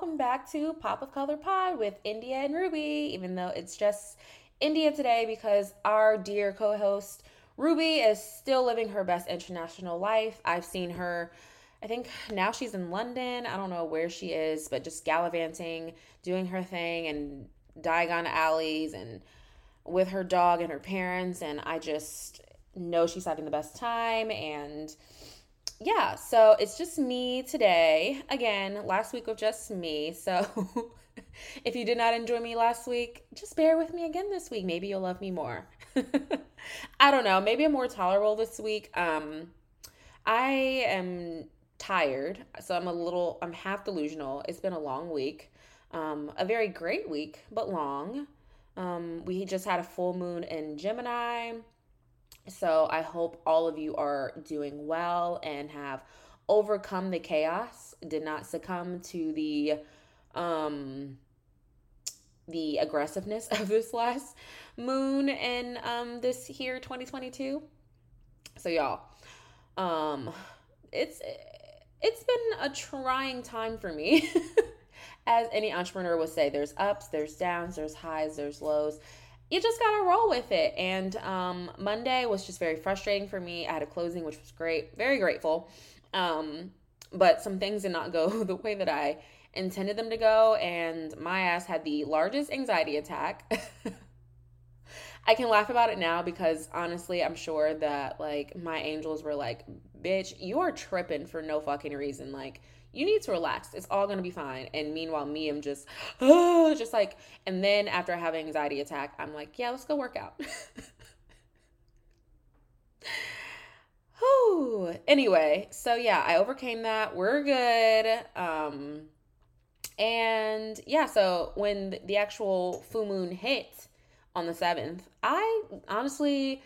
Welcome back to Pop of Color Pod with India and Ruby, even though it's just India today because our dear co host Ruby is still living her best international life. I've seen her, I think now she's in London. I don't know where she is, but just gallivanting, doing her thing, and Diagon alleys and with her dog and her parents. And I just know she's having the best time. And yeah, so it's just me today. Again, last week was just me. So if you did not enjoy me last week, just bear with me again this week. Maybe you'll love me more. I don't know. Maybe I'm more tolerable this week. Um, I am tired, so I'm a little, I'm half delusional. It's been a long week, um, a very great week, but long. Um, we just had a full moon in Gemini. So I hope all of you are doing well and have overcome the chaos, did not succumb to the um the aggressiveness of this last moon in um this here 2022. So y'all, um it's it's been a trying time for me. As any entrepreneur would say, there's ups, there's downs, there's highs, there's lows you just gotta roll with it. And um, Monday was just very frustrating for me. I had a closing, which was great, very grateful. Um, but some things did not go the way that I intended them to go, and my ass had the largest anxiety attack. I can laugh about it now because honestly, I'm sure that like my angels were like, bitch, you are tripping for no fucking reason. Like, you need to relax. It's all gonna be fine. And meanwhile, me, I'm just, oh, just like, and then after I have an anxiety attack, I'm like, yeah, let's go work out. Whew. Anyway, so yeah, I overcame that. We're good. Um, and yeah, so when the actual full moon hit on the seventh, I honestly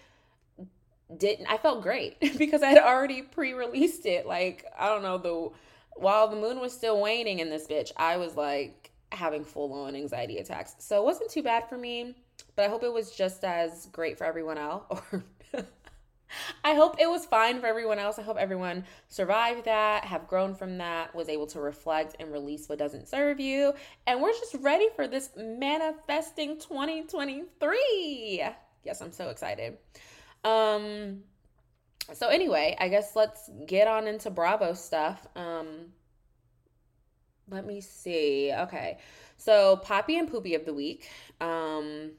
didn't. I felt great because I had already pre-released it. Like I don't know the while the moon was still waning in this bitch, I was like having full on anxiety attacks. So it wasn't too bad for me, but I hope it was just as great for everyone else. I hope it was fine for everyone else. I hope everyone survived that, have grown from that, was able to reflect and release what doesn't serve you. And we're just ready for this manifesting 2023. Yes, I'm so excited. Um so anyway, I guess let's get on into Bravo stuff. Um let me see. Okay. So Poppy and Poopy of the week. Um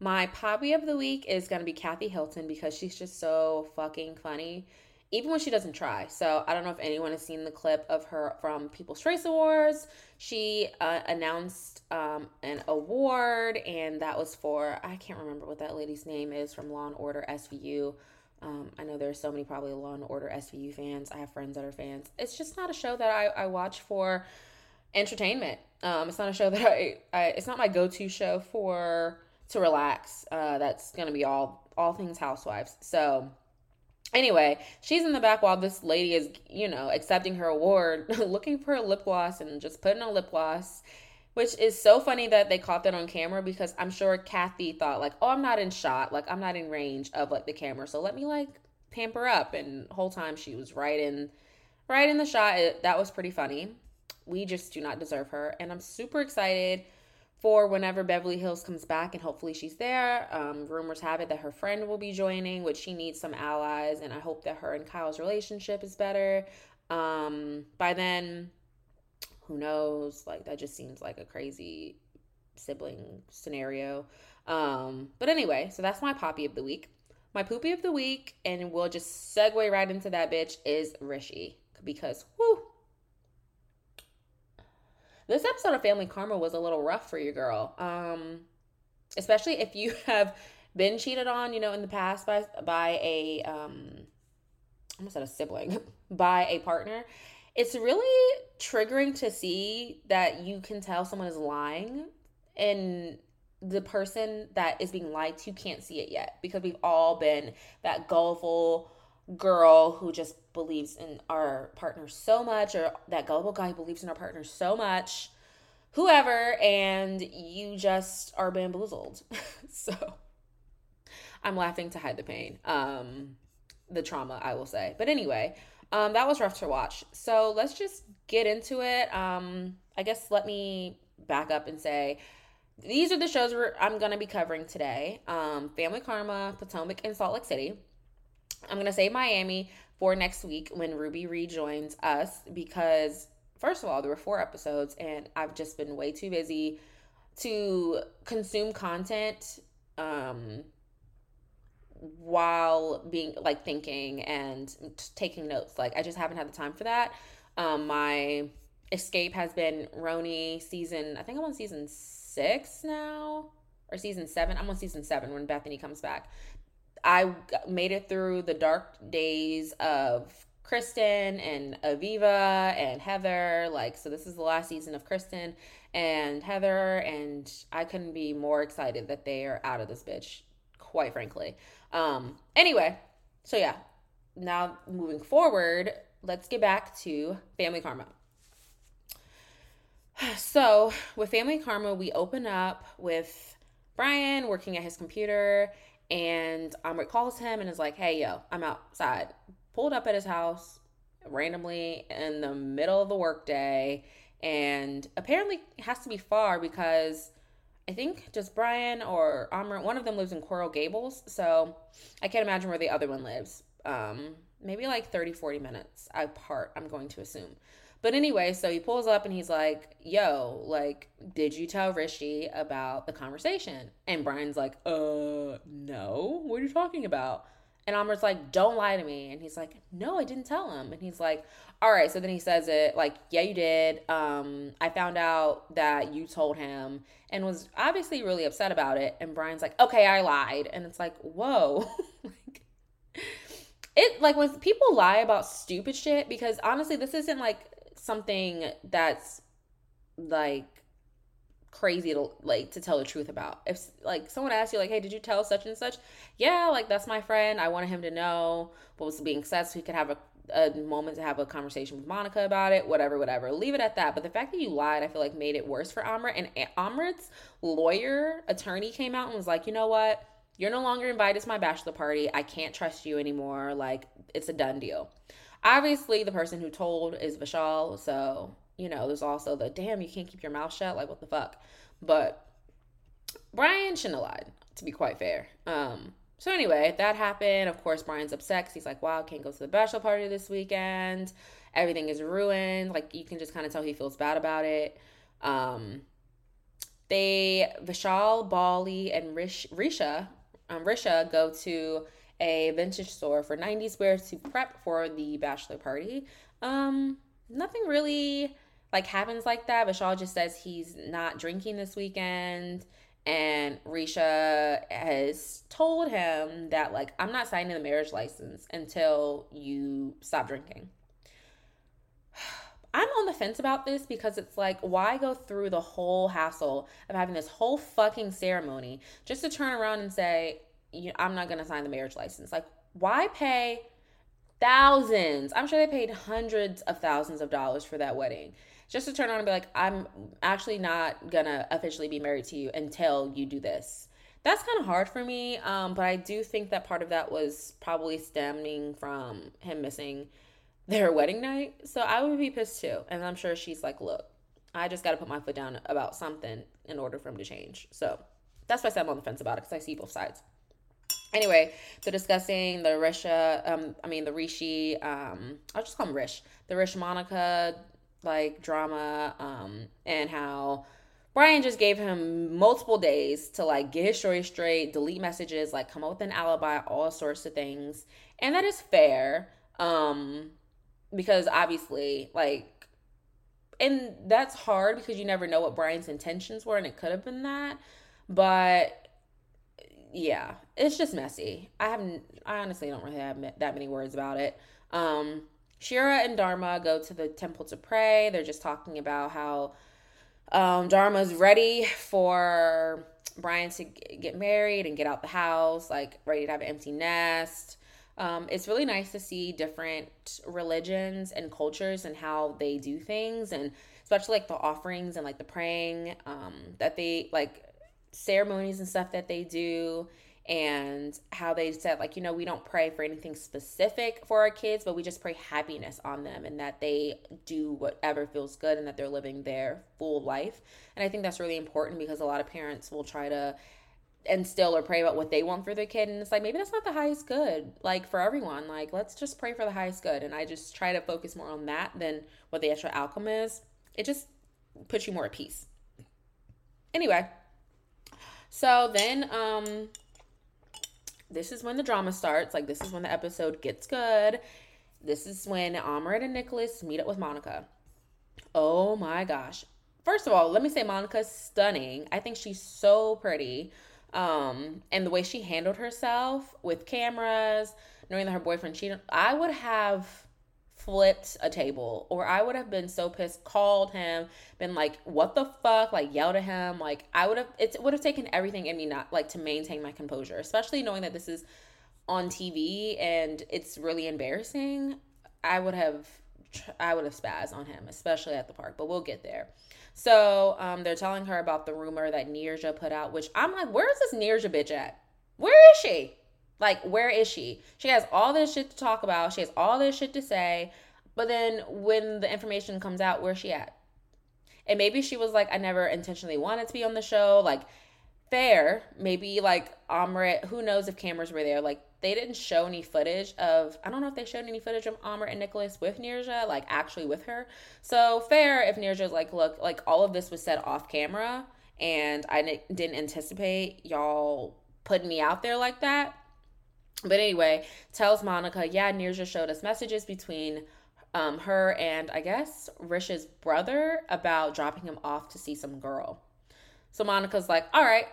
my Poppy of the week is going to be Kathy Hilton because she's just so fucking funny even when she doesn't try. So I don't know if anyone has seen the clip of her from People's Choice Awards. She uh, announced um, an award, and that was for I can't remember what that lady's name is from Law and Order SVU. Um, I know there's so many probably Law and Order SVU fans. I have friends that are fans. It's just not a show that I, I watch for entertainment. Um, it's not a show that I, I it's not my go-to show for to relax. Uh, that's gonna be all all things housewives. So anyway, she's in the back while this lady is, you know, accepting her award, looking for a lip gloss and just putting a lip gloss which is so funny that they caught that on camera because I'm sure Kathy thought like, oh, I'm not in shot, like I'm not in range of like the camera, so let me like pamper up. And whole time she was right in, right in the shot. It, that was pretty funny. We just do not deserve her, and I'm super excited for whenever Beverly Hills comes back, and hopefully she's there. Um, rumors have it that her friend will be joining, which she needs some allies, and I hope that her and Kyle's relationship is better. Um, by then, who knows? Like that just seems like a crazy sibling scenario. Um, but anyway, so that's my poppy of the week. My poopy of the week, and we'll just segue right into that bitch, is Rishi. Because whoo. This episode of Family Karma was a little rough for you, girl. Um, especially if you have been cheated on, you know, in the past by by a um almost said a sibling, by a partner it's really triggering to see that you can tell someone is lying and the person that is being lied to can't see it yet because we've all been that gullible girl who just believes in our partner so much or that gullible guy who believes in our partner so much whoever and you just are bamboozled. So i'm laughing to hide the pain. Um the trauma i will say. But anyway um that was rough to watch. So let's just get into it. Um i guess let me back up and say these are the shows I'm going to be covering today. Um, Family Karma, Potomac, and Salt Lake City. I'm going to say Miami for next week when Ruby rejoins us because, first of all, there were four episodes and I've just been way too busy to consume content. Um, while being like thinking and taking notes. Like, I just haven't had the time for that. Um, my escape has been RHONY season, I think I'm on season six now or season seven. I'm on season seven when Bethenny comes back. I made it through the dark days of Kristen and Aviva and Heather. Like, so this is the last season of Kristen and Heather, and I couldn't be more excited that they are out of this bitch, quite frankly. Um, anyway, so yeah, now moving forward, let's get back to Family Karma. So, with Family Karma, we open up with Brian working at his computer, and Amrit calls him and is like, Hey, yo, I'm outside. Pulled up at his house randomly in the middle of the workday, and apparently has to be far because I think just Brian or Amrit, one of them lives in Coral Gables, so I can't imagine where the other one lives. Um, maybe like 30, 40 minutes apart, I'm going to assume. But anyway, so he pulls up and he's like, Yo, like, did you tell Rishi about the conversation? And Brian's like, Uh, no. What are you talking about? And Amrit's like, Don't lie to me. And he's like, No, I didn't tell him. And he's like, All right. So then he says it like, Yeah, you did. Um, I found out that you told him and was obviously really upset about it. And Brian's like, Okay, I lied. And it's like, Whoa. like, it like when people lie about stupid shit because honestly this isn't like something that's like crazy to like to tell the truth about. If like someone asks you like, "Hey, did you tell such and such?" Yeah, like that's my friend. I wanted him to know what was being said so he could have a a moment to have a conversation with Monica about it, whatever, whatever. Leave it at that. But the fact that you lied, I feel like made it worse for Amrit. And Amrit's lawyer, attorney came out and was like, you know what? You're no longer invited to my bachelor party. I can't trust you anymore. Like, it's a done deal. Obviously, the person who told is Vishal, so you know, there's also the damn, you can't keep your mouth shut. Like, what the fuck? But Brian shouldn't have lied, to be quite fair. Um, so anyway, that happened. Of course, Brian's upset he's like, wow, can't go to the bachelor party this weekend. Everything is ruined. Like, you can just kind of tell he feels bad about it. Um, they, Vishal, Bali, and Rish, Richa, um, Richa go to a vintage store for 90s wear to prep for the bachelor party. Um, nothing really like happens like that. Vishal just says he's not drinking this weekend. And Richa has told him that, like, I'm not signing the marriage license until you stop drinking. I'm on the fence about this because it's like, why go through the whole hassle of having this whole fucking ceremony just to turn around and say, I'm not going to sign the marriage license. Like, why pay thousands? I'm sure they paid hundreds of thousands of dollars for that wedding just to turn around and be like, I'm actually not to officially be married to you until you do this. That's kind of hard for me, um, but I do think that part of that was probably stemming from him missing their wedding night. So I would be pissed too. And I'm sure she's like, look, I just got to put my foot down about something in order for him to change. So that's why I said I'm on the fence about it because I see both sides anyway, they're discussing the Risha, um, I mean the Rishi, um, I'll just call him Rish, the Rish Monica like drama, um, and how Brian just gave him multiple days to like get his story straight, delete messages, like come up with an alibi, all sorts of things, and that is fair, um, because obviously like. And that's hard because you never know what Brian's intentions were, and it could have been that. But yeah, it's just messy. I haven't. I honestly don't really have that many words about it. Um, Shira and Dharma go to the temple to pray. They're just talking about how um, Dharma's ready for Brian to get married and get out the house, like ready to have an empty nest. Um, it's really nice to see different religions and cultures and how they do things, and especially like the offerings and like the praying um, that they like ceremonies and stuff that they do and how they said like you know we don't pray for anything specific for our kids but we just pray happiness on them and that they do whatever feels good and that they're living their full life. And i think that's really important because a lot of parents will try to instill or pray about what they want for their kid and it's like maybe that's not the highest good like for everyone like let's just pray for the highest good. And i just try to focus more on that than what the actual outcome is. It just puts you more at peace. Anyway so then um this is when the drama starts. Like this is when the episode gets good. This is when Amrit and Nicholas meet up with Monica. Oh my gosh. First of all, let me say Monica's stunning. I think she's so pretty. Um, and the way she handled herself with cameras, knowing that her boyfriend cheated, I would have flipped a table or I would have been so pissed, called him, been like, what the fuck? Like yelled at him. Like I would have it would have taken everything in me not like to maintain my composure, especially knowing that this is on TV and it's really embarrassing. I would have I would have spazzed on him, especially at the park, but we'll get there. So um, they're telling her about the rumor that Nirja put out, which I'm like, where's this Nirja bitch at? Where is she? Like, where is she? She has all this shit to talk about. She has all this shit to say. But then when the information comes out, where's she at? And maybe she was like, I never intentionally wanted to be on the show. Like, fair. Maybe like Amrit, who knows if cameras were there? Like, they didn't show any footage of, I don't know if they showed any footage of Amrit and Nicholas with Nirja, like actually with her. So, fair if Nirja's like, look, like all of this was said off camera and I didn't anticipate y'all putting me out there like that but anyway, tells Monica, yeah, Nirja showed us messages between um, her and I guess Rish's brother about dropping him off to see some girl. So Monica's like, all right,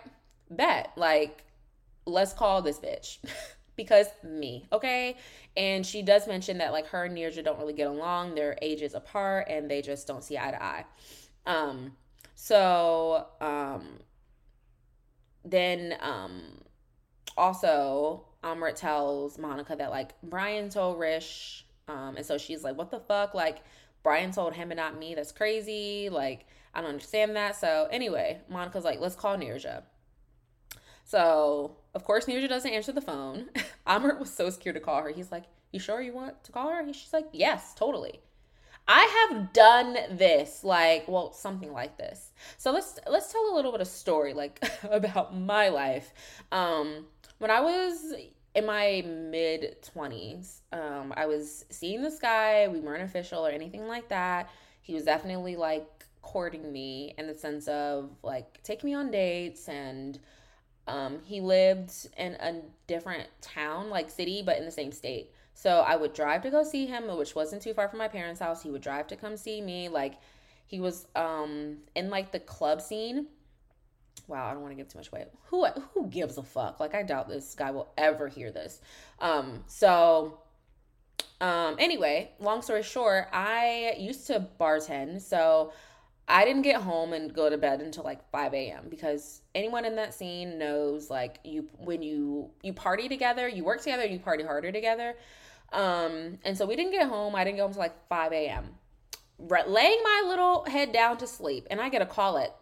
bet. Like, let's call this bitch. because me, okay? And she does mention that like her and Nirja don't really get along. They're ages apart and they just don't see eye to eye. Um, so um then um also Amrit tells Monica that like Brian told Rish, um, and so she's like, "What the fuck?" Like Brian told him and not me. That's crazy. Like I don't understand that. So anyway, Monica's like, "Let's call Nirja." So of course Nirja doesn't answer the phone. Amrit was so scared to call her. He's like, "You sure you want to call her?" She's like, "Yes, totally." I have done this, like, well, something like this. So let's let's tell a little bit of story, like, about my life. Um, when I was in my mid 20s, um, I was seeing this guy. We weren't official or anything like that. He was definitely like courting me in the sense of like taking me on dates and um, he lived in a different town, like city, but in the same state. So I would drive to go see him, which wasn't too far from my parents' house. He would drive to come see me. Like he was um in like the club scene wow, I don't want to give too much away. Who who gives a fuck? Like I doubt this guy will ever hear this. Um, so um anyway, long story short, I used to bartend, so I didn't get home and go to bed until like 5 a.m. because anyone in that scene knows like you when you you party together, you work together, you party harder together. Um, and so we didn't get home. I didn't get home until like 5 a.m. Laying my little head down to sleep, and I get a call at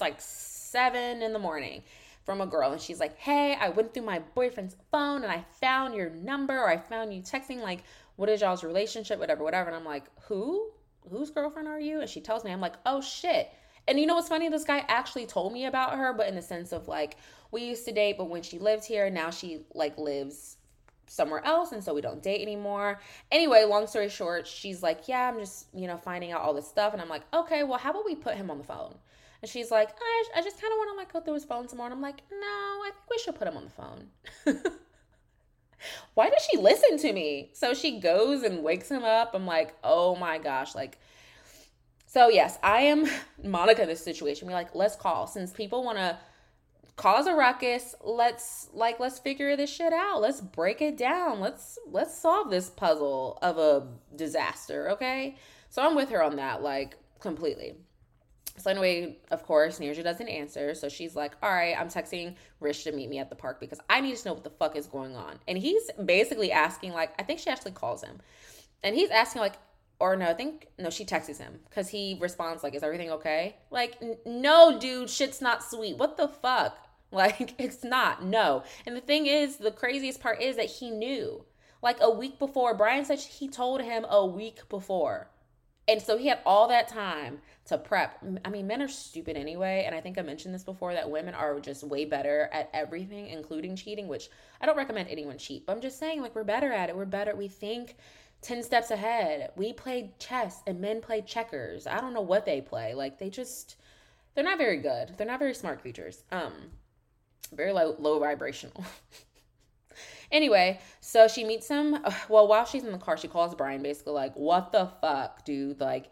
like seven in the morning from a girl and she's like, Hey, I went through my boyfriend's phone and I found your number or I found you texting, like, what is y'all's relationship, whatever, whatever. And I'm like, Who? Whose girlfriend are you? And she tells me, I'm like, Oh shit. And you know what's funny? This guy actually told me about her, but in the sense of like, we used to date, but when she lived here, now she like lives somewhere else and so we don't date anymore. Anyway, long story short, she's like, "Yeah, I'm just, you know, finding out all this stuff." And I'm like, "Okay, well, how about we put him on the phone?" And she's like, I, I just kind of want to like go through his phone some more. And I'm like, no, I think we should put him on the phone. Why does she listen to me? So she goes and wakes him up. I'm like, oh my gosh, like. So yes, I am Monica in this situation. We're like, let's call since people want to cause a ruckus. Let's like let's figure this shit out. Let's break it down. Let's let's solve this puzzle of a disaster, okay? So I'm with her on that like completely. So anyway, of course, Nirja doesn't answer. So she's like, all right, I'm texting Rish to meet me at the park because I need to know what the fuck is going on. And he's basically asking, like, I think she actually calls him. And he's asking, like, or no, I think, no, she texts him because he responds, like, is everything okay? Like, no, dude, shit's not sweet. What the fuck? Like, it's not. No. And the thing is, the craziest part is that he knew. Like, a week before, Brian said he told him a week before. And so he had all that time to prep. I mean, men are stupid anyway. And I think I mentioned this before that women are just way better at everything, including cheating, which I don't recommend anyone cheat. But I'm just saying, like, we're better at it. We're better. We think 10 steps ahead. We played chess and men play checkers. I don't know what they play. Like, they just, they're not very good. They're not very smart creatures. Um, very low, low vibrational. Anyway, so she meets him. Well, while she's in the car, she calls Brian basically like, "What the fuck, dude? Like,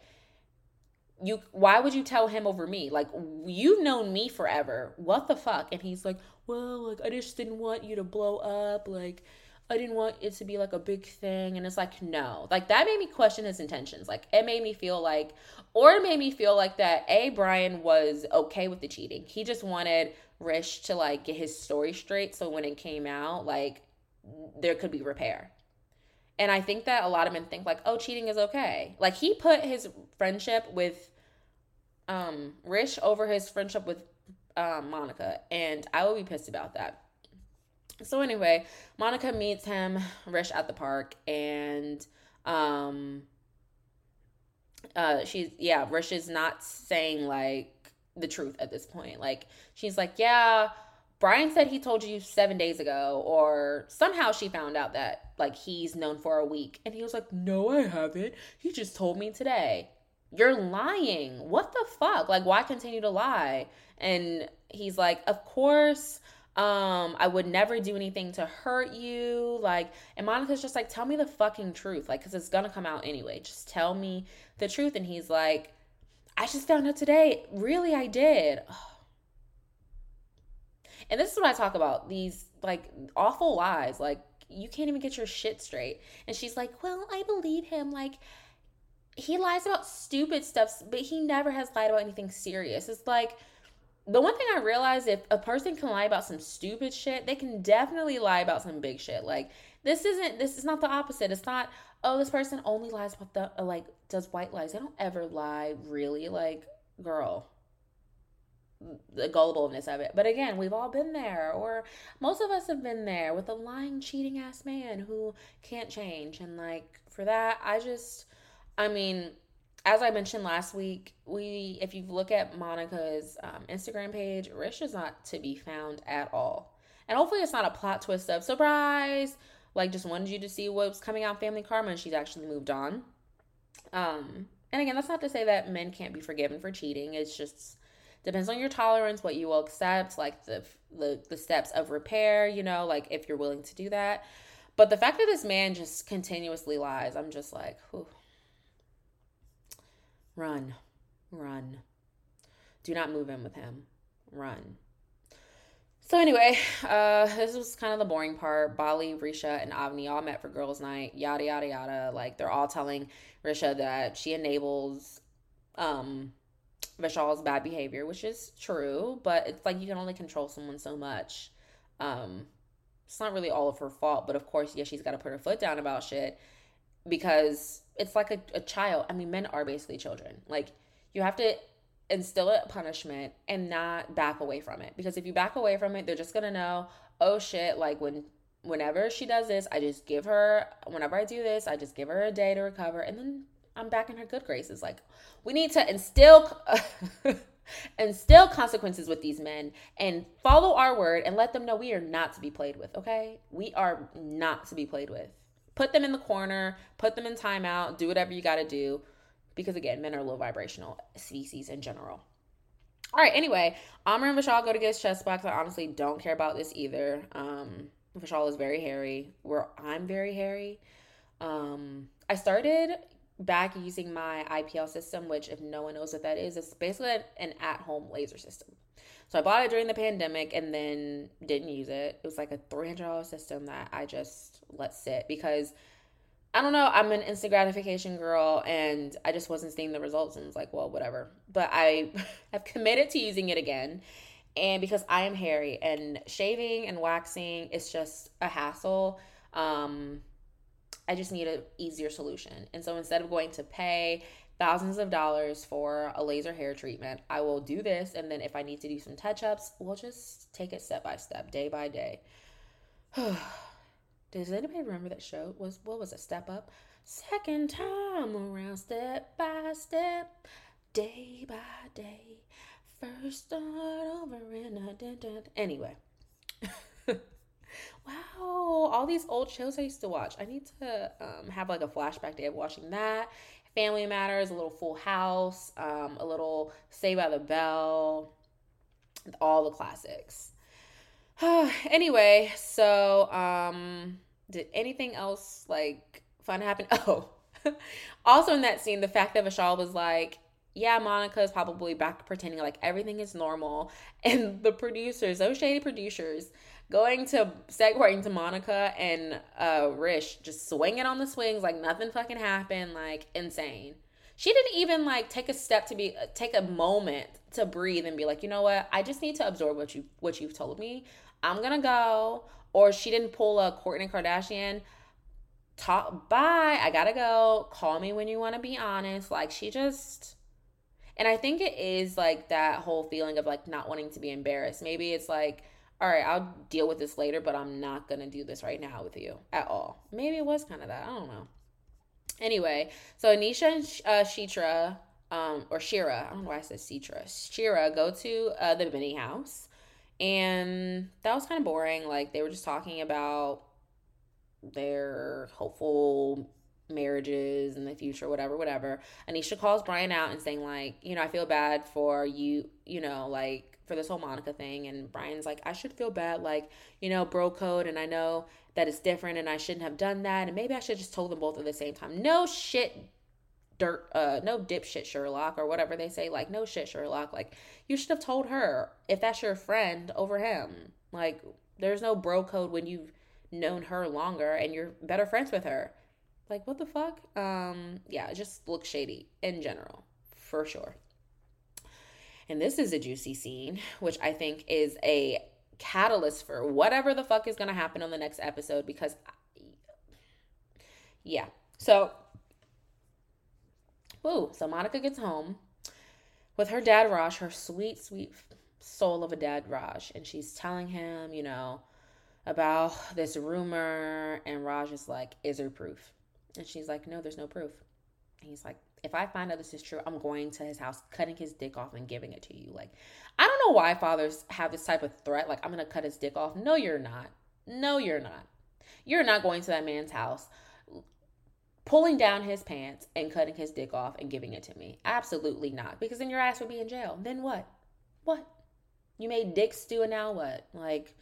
you why would you tell him over me? Like, you've known me forever. What the fuck?" And he's like, "Well, like I just didn't want you to blow up. Like, I didn't want it to be like a big thing." And it's like, "No." Like that made me question his intentions. Like, it made me feel like or it made me feel like that A Brian was okay with the cheating. He just wanted Rish to like get his story straight so when it came out, like there could be repair. And I think that a lot of men think like, oh, cheating is okay. Like he put his friendship with um Rish over his friendship with um, Monica, and I would be pissed about that. So anyway, Monica meets him, Rish at the park, and um uh she's yeah, Rish is not saying like the truth at this point. Like she's like, yeah, Brian said he told you seven days ago, or somehow she found out that like he's known for a week. And he was like, No, I haven't. He just told me today. You're lying. What the fuck? Like, why continue to lie? And he's like, Of course. Um, I would never do anything to hurt you. Like, and Monica's just like, tell me the fucking truth. Like, cause it's gonna come out anyway. Just tell me the truth. And he's like, I just found out today. Really, I did. And this is what I talk about these like awful lies. Like, you can't even get your shit straight. And she's like, Well, I believe him. Like, he lies about stupid stuff, but he never has lied about anything serious. It's like, the one thing I realized if a person can lie about some stupid shit, they can definitely lie about some big shit. Like, this isn't, this is not the opposite. It's not, oh, this person only lies about the, like, does white lies. They don't ever lie, really. Like, girl, the gullibleness of it. But again, we've all been there, or most of us have been there with a lying, cheating ass man who can't change. And like for that, I just, I mean, as I mentioned last week, we if you look at Monica's um, Instagram page, Rish is not to be found at all. And hopefully, it's not a plot twist of surprise. Like, just wanted you to see what's coming out Family Karma, and she's actually moved on. Um, and again, that's not to say that men can't be forgiven for cheating. It's just depends on your tolerance what you will accept like the, the the steps of repair you know like if you're willing to do that but the fact that this man just continuously lies i'm just like whew. run run do not move in with him run so anyway, uh, this was kind of the boring part. Bali, Richa, and Avni all met for girls' night. Yada yada yada. Like they're all telling Richa that she enables um Vishal's bad behavior, which is true, but it's like you can only control someone so much. Um, it's not really all of her fault, but of course, yeah, she's got to put her foot down about shit because it's like a, a child. I mean, men are basically children. Like, you have to instill a punishment and not back away from it because if you back away from it, they're just gonna know, oh shit, like when whenever she does this, I just give her whenever I do this, I just give her a day to recover and then I'm back in her good graces. Like, we need to instill instill consequences with these men and follow our word and let them know we are not to be played with, okay? We are not to be played with. Put them in the corner, put them in timeout, do whatever you got to do because again, men are low vibrational species in general. All right, anyway, Amr and Vishal go to get his chest box. I honestly don't care about this either. Um, Vishal is very hairy. Where I'm very hairy. Um, I started back using my IPL system, which, if no one knows what that is, it's basically an at home laser system. So I bought it during the pandemic and then didn't use it. It was like a $300 system that I just let sit because I don't know, I'm an instant gratification girl and I just wasn't seeing the results and was like, well, whatever. But I have committed to using it again. And because I am hairy and shaving and waxing is just a hassle, um, I just need an easier solution. And so instead of going to pay thousands of dollars for a laser hair treatment. I will do this, and then if I need to do some touch ups, we'll just take it step by step, day by day. Does anybody remember that show? Was what was it? Step up. Second time around, step by step, day by day. First start over in a dun, dun. Anyway. wow, all these old shows I used to watch. I need to um, have like a flashback day of watching that Family Matters, a little Full House, um, a little Saved by the Bell, all the classics. anyway, so um, did anything else like fun happen? Oh, also in that scene, the fact that Vishal was like, yeah, Monica is probably back pretending like everything is normal. And the producers, those shady producers, going to segueing to Monica and uh Rish just swinging on the swings like nothing fucking happened, like insane. She didn't even like take a step to be take a moment to breathe and be like, you know what? I just need to absorb what you what you've told me. I'm gonna go. Or she didn't pull a Kourtney Kardashian. Talk bye. I gotta go. Call me when you want to be honest. Like she just and I think it is like that whole feeling of like not wanting to be embarrassed. Maybe it's like all right, I'll deal with this later, but I'm not going to do this right now with you at all. Maybe it was kind of that. I don't know. Anyway, so Anisha and uh, Shitra, um, or Shira, I don't know why I said Citra, Shira go to uh, the Benni house. And that was kind of boring. Like, they were just talking about their hopeful marriages in the future, whatever, whatever. Anisha calls Brian out and saying, like, you know, I feel bad for you, you know, like, for this whole Monica thing. And Brian's like, I should feel bad, like, you know, bro code. And I know that it's different and I shouldn't have done that. And maybe I should just told them both at the same time. No shit, dirt, uh, no dipshit Sherlock or whatever they say. Like, no shit Sherlock. Like, you should have told her if that's your friend over him. Like, there's no bro code when you've known her longer and you're better friends with her. Like, what the fuck? Um, yeah, just looks shady in general, for sure. And this is a juicy scene, which I think is a catalyst for whatever the fuck is going to happen on the next episode because yeah. So Woo, so Monica gets home with her dad Raj, her sweet sweet soul of a dad Raj, and she's telling him, you know, about this rumor and Raj is like, "Is there proof?" And she's like, "No, there's no proof." And he's like, if I find out this is true, I'm going to his house, cutting his dick off and giving it to you. Like, I don't know why fathers have this type of threat. Like, I'm going to cut his dick off. No, you're not. No, you're not. You're not going to that man's house, pulling down his pants and cutting his dick off and giving it to me. Absolutely not. Because then your ass would be in jail. Then what? What? You made dick stew and now what? Like,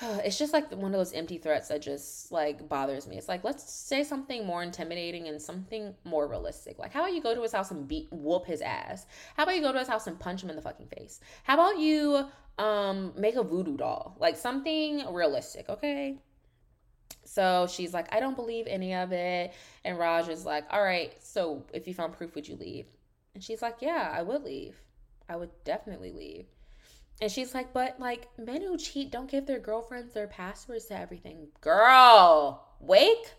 it's just like one of those empty threats that just like bothers me. It's like let's say something more intimidating and something more realistic. Like how about you go to his house and beat whoop his ass? How about you go to his house and punch him in the fucking face? How about you um make a voodoo doll? Like something realistic, okay? So she's like, I don't believe any of it. And Raj is like, All right, so if you found proof, would you leave? And she's like, Yeah, I would leave. I would definitely leave. And she's like, but like men who cheat don't give their girlfriends their passwords to everything. Girl, wake.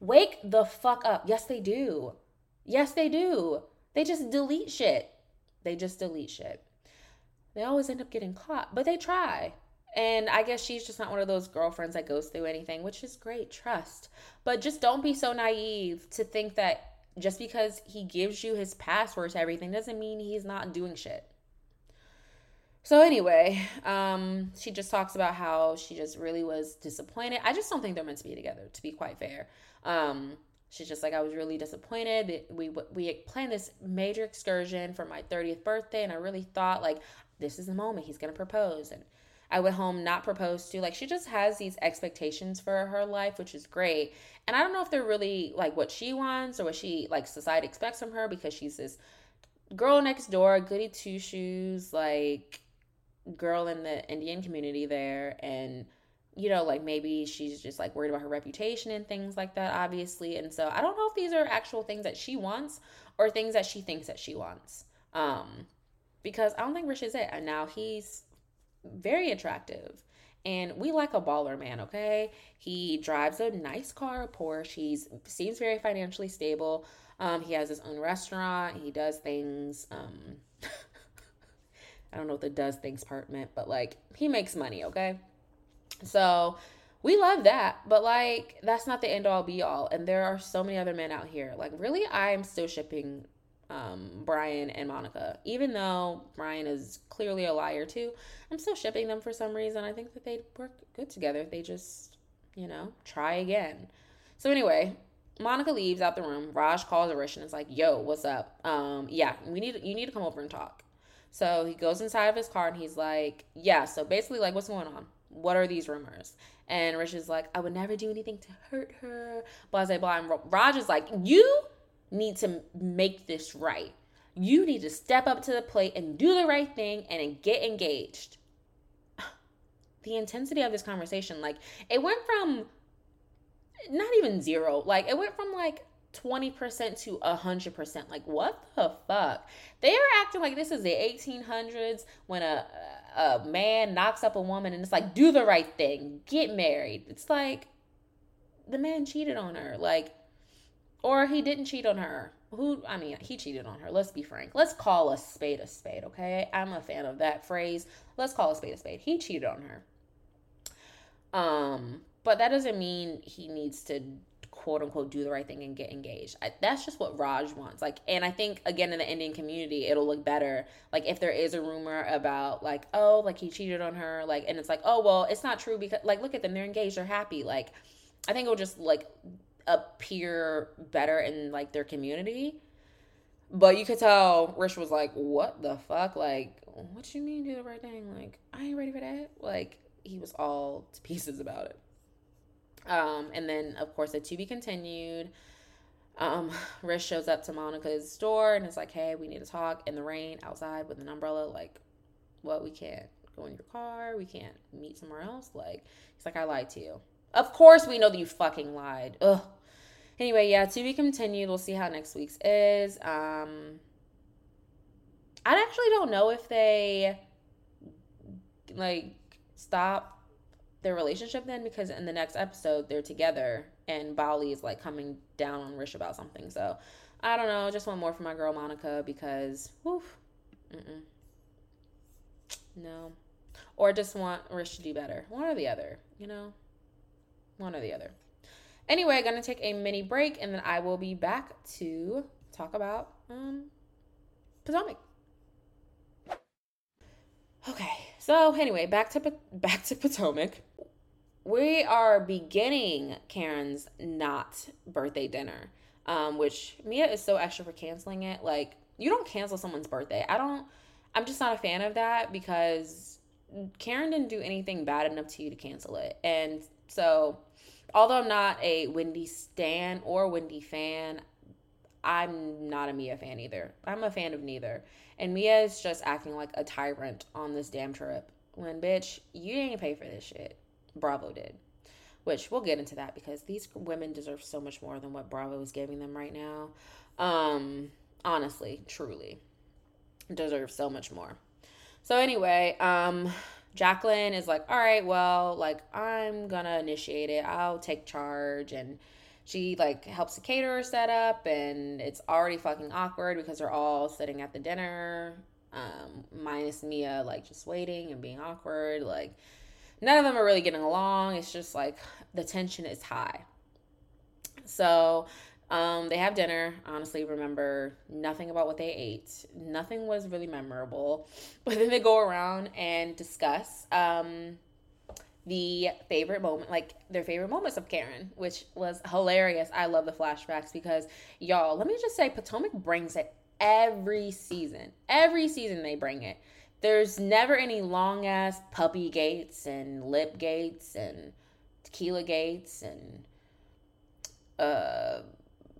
Wake the fuck up. Yes, they do. Yes, they do. They just delete shit. They just delete shit. They always end up getting caught, but they try. And I guess she's just not one of those girlfriends that goes through anything, which is great. Trust. But just don't be so naive to think that just because he gives you his password to everything doesn't mean he's not doing shit. So anyway, um, she just talks about how she just really was disappointed. I just don't think they're meant to be together, to be quite fair. Um, she's just like, I was really disappointed. We we planned this major excursion for my 30th birthday, and I really thought like this is the moment he's gonna propose, and I went home not proposed to. Like she just has these expectations for her life, which is great. And I don't know if they're really like what she wants or what she like society expects from her because she's this girl next door, goody two shoes, like girl in the Indian community there, and you know, like maybe she's just like worried about her reputation and things like that, obviously. And so I don't know if these are actual things that she wants or things that she thinks that she wants. Um, because I don't think Rish is it. And now he's very attractive. And we like a baller man, okay? He drives a nice car, a Porsche. He seems very financially stable. Um, he has his own restaurant. He does things. Um, I don't know what the does things part meant, but like he makes money, okay? So we love that, but like that's not the end all be all. And there are so many other men out here. Like really, I'm still shipping um, Brian and Monica, even though Brian is clearly a liar too. I'm still shipping them for some reason. I think that they'd work good together. They just, you know, try again. So anyway, Monica leaves out the room. Raj calls Arish and is like, "Yo, what's up? Um, yeah, we need you need to come over and talk." So he goes inside of his car and he's like, "Yeah, so basically, like, what's going on? What are these rumors?" And Rish is like, "I would never do anything to hurt her." Blah blah blah. And Raj is like, "You need to make this right. You need to step up to the plate and do the right thing and get engaged." The intensity of this conversation, like, it went from not even zero, like, it went from like 20% to 100%. Like, what the fuck? They are acting like this is the 1800s when a, a man knocks up a woman and it's like, do the right thing, get married. It's like, the man cheated on her. Like, or he didn't cheat on her. Who, I mean, he cheated on her. Let's be frank. Let's call a spade a spade, okay? I'm a fan of that phrase. Let's call a spade a spade. He cheated on her. Um, but that doesn't mean he needs to quote unquote do the right thing and get engaged. I, that's just what Raj wants. Like, and I think again in the Indian community, it'll look better. Like if there is a rumor about like, oh, like he cheated on her, like, and it's like, oh well, it's not true because like look at them, they're engaged, they're happy. Like, I think it'll just like appear better in like their community. But you could tell Rish was like, what the fuck? Like, what you mean do the right thing? Like, I ain't ready for that. Like, he was all to pieces about it. Um, and then, of course, a to be continued. Um, Rish shows up to Monica's door and is like, hey, we need to talk in the rain outside with an umbrella. Like, what? We can't go in your car. We can't meet somewhere else. Like, he's like, I lied to you. Of course, we know that you fucking lied. Ugh. Anyway, yeah, to be continued. We'll see how next week's is. Um, I actually don't know if they like stop their relationship then because in the next episode they're together and Bali is like coming down on Rish about something. So I don't know. Just want more from my girl Monica because woof. Mm-mm. No. Or just want Rish to do better. One or the other, you know? One or the other. Anyway, gonna take a mini break and then I will be back to talk about um Potomac. Okay, so anyway, back to back to Potomac. We are beginning Karen's not birthday dinner, um, which Mia is so extra for canceling it. Like you don't cancel someone's birthday. I don't. I'm just not a fan of that because Karen didn't do anything bad enough to you to cancel it, and so although I'm not a Wendy stan or Wendy fan, I'm not a Mia fan either. I'm a fan of neither. And Mia is just acting like a tyrant on this damn trip. When, bitch, you didn't pay for this shit. Bravo did. Which we'll get into that because these women deserve so much more than what Bravo is giving them right now. Um, honestly, truly. Deserve so much more. So anyway, um, Jacqueline is like, all right, well, like I'm gonna initiate it. I'll take charge and she like helps the caterer set up and it's already fucking awkward because they're all sitting at the dinner um minus mia like just waiting and being awkward like none of them are really getting along it's just like the tension is high so um, they have dinner. Honestly, remember nothing about what they ate. Nothing was really memorable. But then they go around and discuss um, the favorite moment, like their favorite moments of Karen, which was hilarious. I love the flashbacks because y'all, let me just say, Potomac brings it every season. Every season they bring it. There's never any long ass puppy gates and lip gates and tequila gates and uh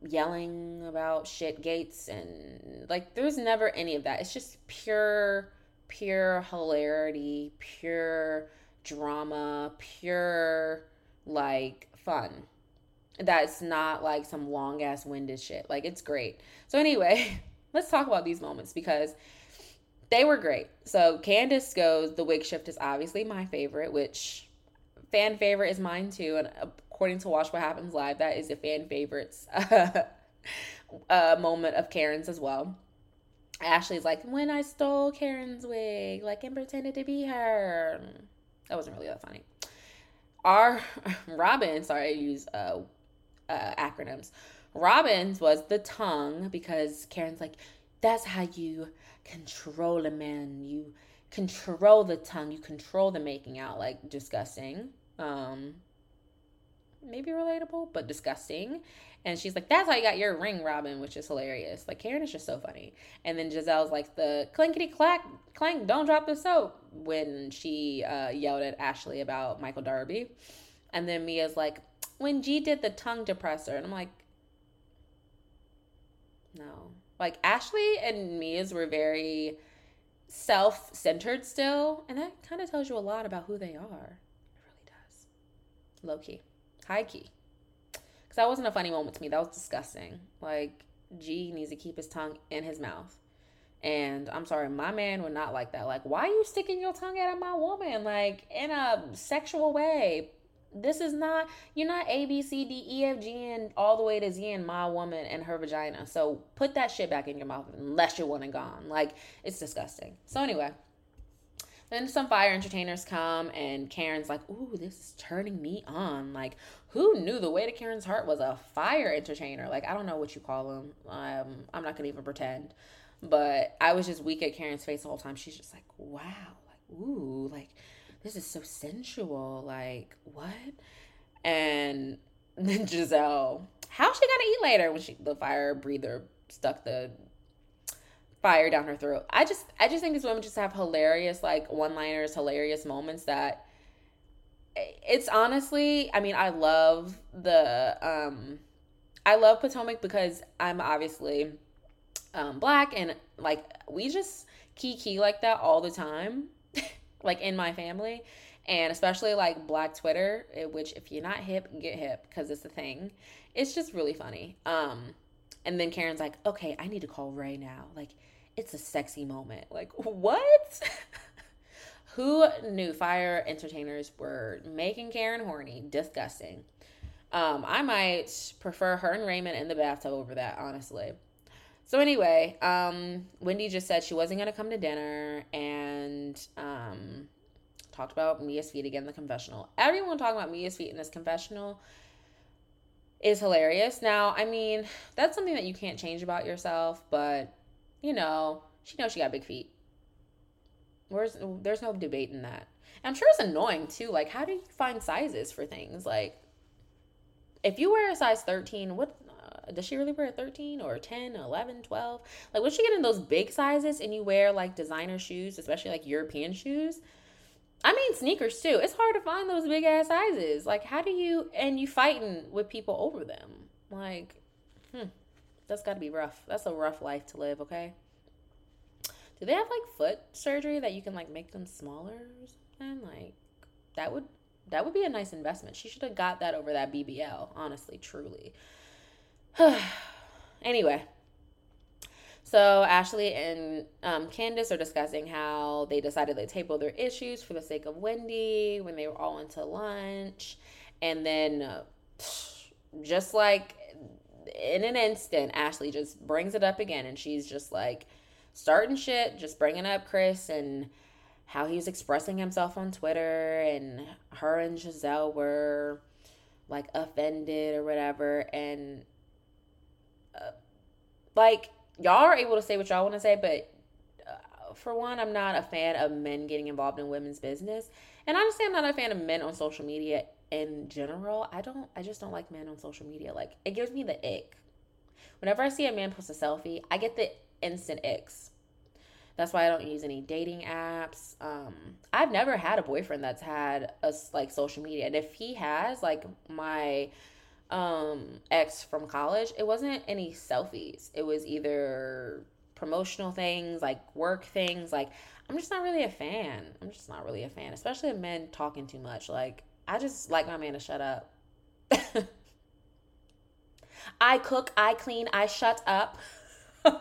yelling about shit gates and like there's never any of that. It's just pure pure hilarity, pure drama, pure like fun. That's not like some long ass winded shit. Like it's great. So anyway, let's talk about these moments because they were great. So Candiace goes, the wig shift is obviously my favorite, which fan favorite is mine too. And according to Watch What Happens Live, that is a fan favorites uh, moment of Karen's as well. Ashley's like, when I stole Karen's wig, like, and pretended to be her. That wasn't really that funny. Our Robin, sorry, I use uh, uh, acronyms. Robin's was the tongue because Karen's like, that's how you control a man. You control the tongue. You control the making out. Like disgusting. Um, maybe relatable, but disgusting. And she's like, "That's how you got your ring, Robyn," which is hilarious. Like Karen is just so funny. And then Gizelle's like, "The clinkety clack clank, don't drop the soap." When she uh, yelled at Ashley about Michael Darby, and then Mia's like, "When G did the tongue depressor," and I'm like, "No." Like Ashley and Mia's were very self-centered still, and that kind of tells you a lot about who they are. It really does. Low key, high key. Because that wasn't a funny moment to me. That was disgusting. Like G needs to keep his tongue in his mouth. And I'm sorry, my man would not like that. Like, why are you sticking your tongue out of my woman? Like, in a sexual way this is not you're not A B C D E F G and all the way to Z and my woman and her vagina. So put that shit back in your mouth unless you want it gone. Like it's disgusting. So anyway, then some fire entertainers come and Karen's like, "Ooh, this is turning me on." Like, who knew the way to Karen's heart was a fire entertainer? Like, I don't know what you call them. Um, I'm not gonna even pretend. But I was just weak at Karen's face the whole time. She's just like, "Wow, like, ooh, like." this is so sensual. Like, what? And then Gizelle, how's she gonna eat later when she the fire breather stuck the fire down her throat? I just I just think these women just have hilarious like one liners, hilarious moments that it's honestly, I mean, I love the um I love Potomac because I'm obviously um black and like we just key key like that all the time like in my family. And especially like black twitter eh, which if you're not hip get hip because it's a thing. It's just really funny. Um and then karen's like okay i need to call ray now. Like it's a sexy moment. Like what? Who knew fire entertainers were making karen horny? Disgusting. Um i might prefer her and raymond in the bathtub over that honestly. So anyway, um, Wendy just said she wasn't gonna come to dinner and um, talked about Mia's feet again in the confessional. Everyone talking about Mia's feet in this confessional is hilarious. Now, I mean, that's something that you can't change about yourself, but you know, she knows she got big feet. Where's there's no debate in that. And I'm sure it's annoying too. Like, how do you find sizes for things? Like, if you wear a size 13, what uh, does she really wear a 13 or a 10, 11, 12? Like when she get in those big sizes and you wear like designer shoes, especially like European shoes, I mean sneakers too. It's hard to find those big ass sizes. Like how do you and you fighting with people over them? Like, that's got to be rough. That's a rough life to live. Okay. Do they have like foot surgery that you can like make them smaller or something? Like that would that would be a nice investment. She should have got that over that BBL. Honestly, truly. anyway, so Ashley and um, Candiace are discussing how they decided to table their issues for the sake of Wendy when they were all into lunch, and then uh, just like in an instant, Ashley just brings it up again, and she's just like starting shit, just bringing up Chris and how he's expressing himself on Twitter, and her and Gizelle were like offended or whatever, and like y'all are able to say what y'all want to say, but uh, for one, I'm not a fan of men getting involved in women's business, and honestly, I'm not a fan of men on social media in general. I don't, I just don't like men on social media. Like it gives me the ick. Whenever I see a man post a selfie, I get the instant icks. That's why I don't use any dating apps. Um, I've never had a boyfriend that's had a like social media, and if he has, like my um ex from college, it wasn't any selfies. It was either promotional things, like work things. Like I'm just not really a fan. I'm just not really a fan, especially of men talking too much. Like I just like my man to shut up. I cook, I clean, I shut up. I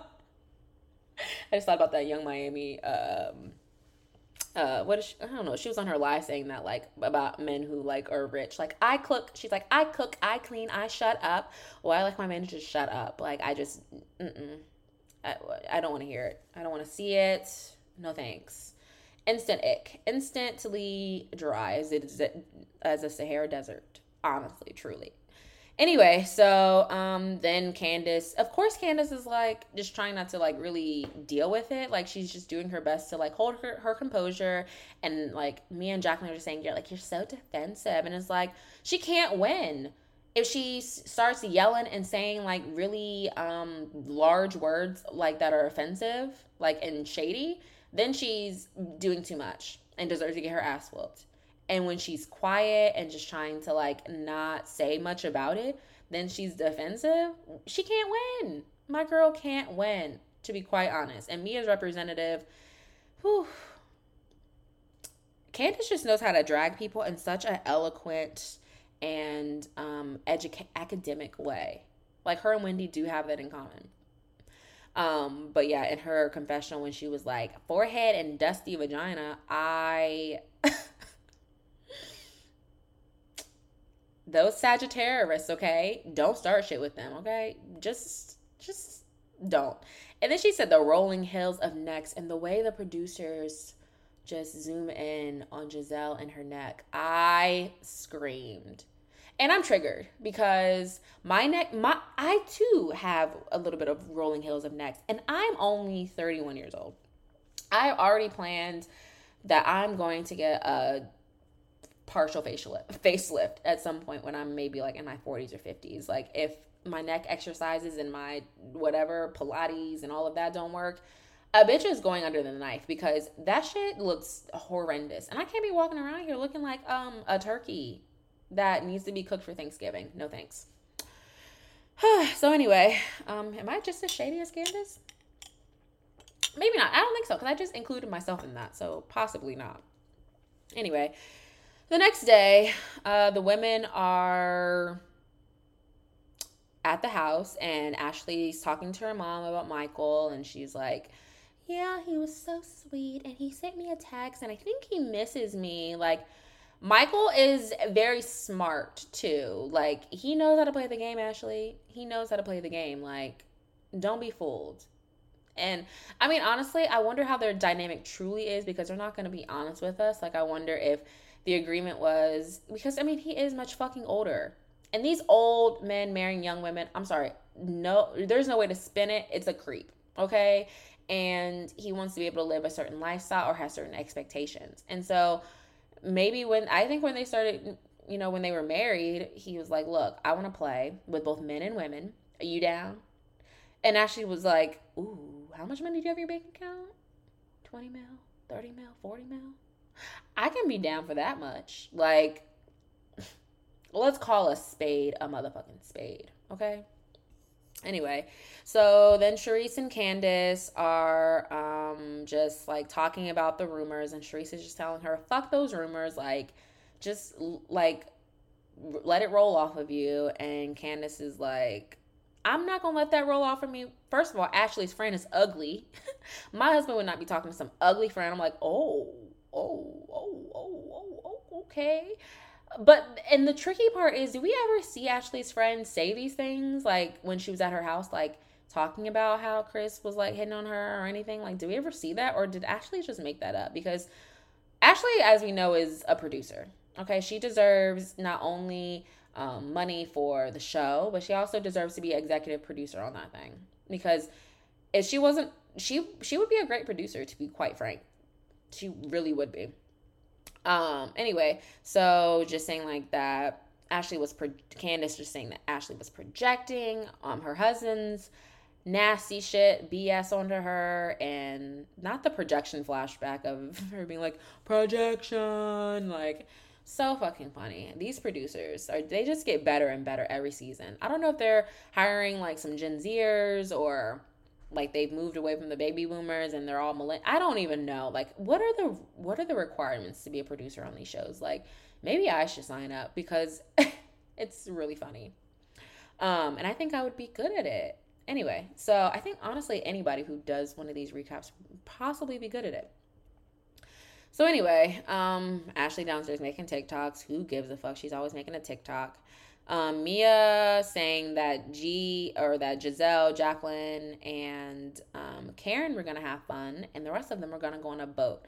just thought about that Yung Miami um uh what is she, I don't know she was on her live saying that like about men who like are rich like I cook she's like I cook I clean I shut up well I like my man to just shut up like I just mm-mm. I, I don't want to hear it I don't want to see it no thanks instant ick instantly dry as it is as a Sahara desert honestly truly Anyway, so um then Candiace, of course Candiace is like just trying not to like really deal with it. Like she's just doing her best to like hold her, her composure and like me and Jacqueline are just saying, You're like, you're so defensive. And it's like, she can't win. If she starts yelling and saying like really um large words like that are offensive, like and shady, then she's doing too much and deserves to get her ass whooped. And when she's quiet and just trying to like not say much about it, then she's defensive. She can't win. My girl can't win, to be quite honest. And me as representative, whew, Candiace just knows how to drag people in such an eloquent and um, academic way. Like her and Wendy do have that in common. Um, but yeah, in her confessional when she was like forehead and dusty vagina, I those Sagittarius, okay? Don't start shit with them, okay? Just just don't. And then she said the rolling hills of necks and the way the producers just zoom in on Gizelle and her neck. I screamed. And I'm triggered because my neck my I too have a little bit of rolling hills of necks and I'm only 31 years old. I already planned that I'm going to get a partial facial facelift at some point when I'm maybe like in my 40s or 50s. Like if my neck exercises and my whatever Pilates and all of that don't work, a bitch is going under the knife because that shit looks horrendous. And I can't be walking around here looking like um a turkey that needs to be cooked for Thanksgiving. No thanks. so anyway, um, am I just as shady as Candiace? Maybe not. I don't think so because I just included myself in that, so possibly not. Anyway, the next day, uh, the women are at the house, and Ashley's talking to her mom about Michael, and she's like, Yeah, he was so sweet, and he sent me a text, and I think he misses me. Like, Michael is very smart too. Like, he knows how to play the game, Ashley. He knows how to play the game. Like, don't be fooled. And I mean, honestly, I wonder how their dynamic truly is because they're not going to be honest with us. Like, I wonder if the agreement was because I mean he is much fucking older. And these old men marrying young women, I'm sorry, no there's no way to spin it. It's a creep. Okay? And he wants to be able to live a certain lifestyle or has certain expectations. And so maybe when I think when they started you know, when they were married, he was like, Look, I want to play with both men and women. Are you down? And Ashley was like, Ooh, how much money do you have in your bank account? 20 mil, 30 mil, 40 mil? I can be down for that much. Like, let's call a spade a motherfucking spade, okay? Anyway, so then Charrisse and Candiace are um, just like talking about the rumors, and Charrisse is just telling her, fuck those rumors, like, just like let it roll off of you. And Candiace is like, I'm not gonna let that roll off of me. First of all, Ashley's friend is ugly. My husband would not be talking to some ugly friend. I'm like, oh, oh, oh, oh, oh, okay. But and the tricky part is, do we ever see Ashley's friend say these things like when she was at her house, like talking about how Chris was like hitting on her or anything? Like, do we ever see that, or did Ashley just make that up? Because Ashley, as we know, is a producer. Okay, she deserves not only um, money for the show, but she also deserves to be executive producer on that thing. Because if she wasn't, she she would be a great producer, to be quite frank. She really would be. Um, anyway, so just saying like that Ashley was pro- Candace just saying that Ashley was projecting um her husband's nasty shit BS onto her and not the projection flashback of her being like projection like So fucking funny. These producers are they just get better and better every season. I don't know if they're hiring like some Gen Zers or like they've moved away from the baby boomers and they're all millenn- I don't even know. Like what are the what are the requirements to be a producer on these shows? Like maybe I should sign up because it's really funny. Um and I think I would be good at it. Anyway, so I think honestly anybody who does one of these recaps possibly be good at it. So anyway, um, Ashley downstairs making TikToks. Who gives a fuck? She's always making a TikTok. Um, Mia saying that G or that Gizelle, Jacqueline, and um, Karen were gonna have fun, and the rest of them were gonna go on a boat.